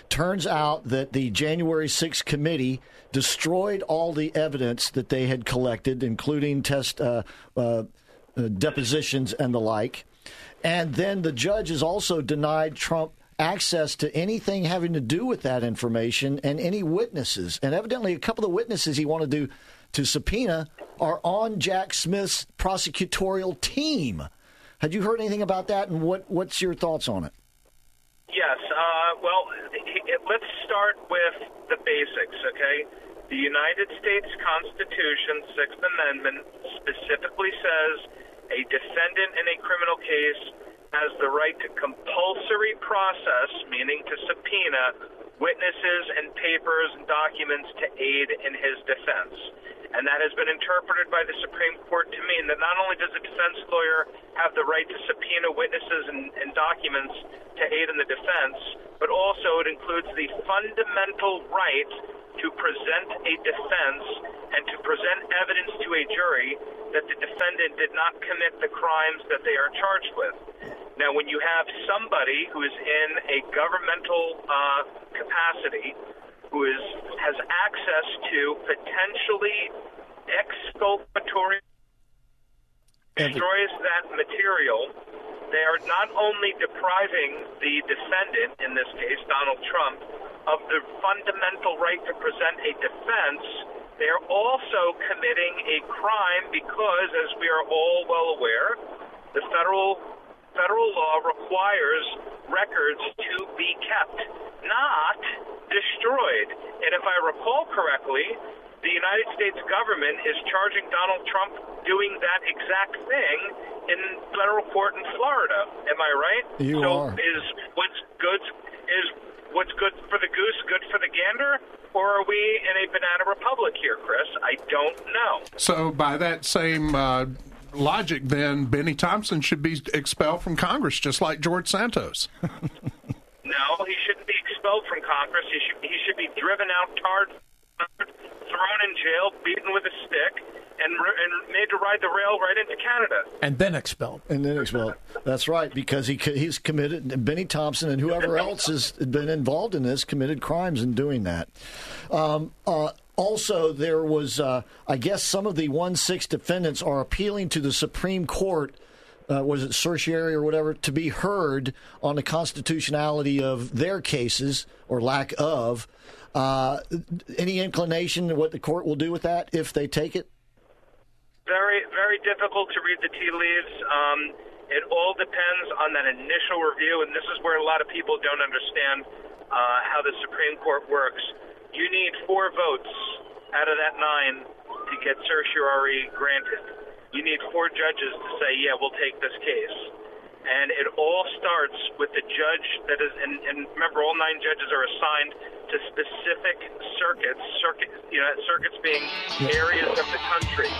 Turns out that the January 6th committee destroyed all the evidence that they had collected, including test uh, uh, uh, depositions and the like. And then the judge has also denied Trump access to anything having to do with that information and any witnesses. And evidently, a couple of the witnesses he wanted to to subpoena are on Jack Smith's prosecutorial team. Had you heard anything about that? And what what's your thoughts on it? Yes. Uh, well, let's start with the basics, okay? The United States Constitution, Sixth Amendment, specifically says a defendant in a criminal case has the right to compulsory process, meaning to subpoena witnesses and papers and documents to aid in his defense. And that has been interpreted by the Supreme Court to mean that not only does a defense lawyer have the right to subpoena witnesses and, and documents to aid in the defense, but also it includes the fundamental right to present a defense and to present evidence to a jury that the defendant did not commit the crimes that they are charged with. Now, when you have somebody who is in a governmental uh, capacity who is has access to potentially exculpatory destroys that material, they are not only depriving the defendant, in this case Donald Trump, of the fundamental right to present a defense, they're also committing a crime because, as we are all well aware, the federal federal law requires records to be kept, not destroyed. And if I recall correctly, the United States government is charging Donald Trump doing that exact thing in federal court in Florida. Am I right? You so are. is what's good is what's good for the goose good for the gander? Or are we in a banana republic here, Chris? I don't know. So, by that same uh, logic, then Bennie Thompson should be expelled from Congress, just like George Santos. No, he shouldn't be expelled from Congress. He should he should be driven out, tarred, thrown in jail, beaten with a stick, and and made to ride the rail right into Canada. And then expelled. And then expelled. That's right, because he he's committed. Bennie Thompson and whoever else has been involved in this committed crimes in doing that. Um, uh, also, there was, uh, I guess, some of the one six defendants are appealing to the Supreme Court. Uh, was it certiorari or whatever to be heard on the constitutionality of their cases or lack of? Uh, any inclination to what the court will do with that if they take it? Very, very difficult to read the tea leaves. Um, it all depends on that initial review, and this is where a lot of people don't understand uh, how the Supreme Court works. You need four votes out of that nine to get certiorari granted. You need four judges to say, yeah, we'll take this case. And it all starts with the judge that is, and, and remember, all nine judges are assigned to specific circuits, circuit, you know, circuits being areas of the country.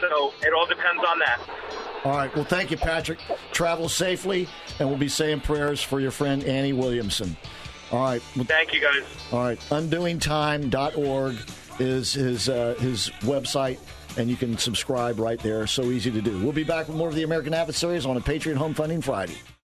So it all depends on that. All right. Well, thank you, Patrick. Travel safely, and we'll be saying prayers for your friend Annie Williamson. All right. Thank you, guys. All right. Undoingtime.org is his uh, his website, and you can subscribe right there. So easy to do. We'll be back with more of the American Adversaries on a Patriot Home Funding Friday.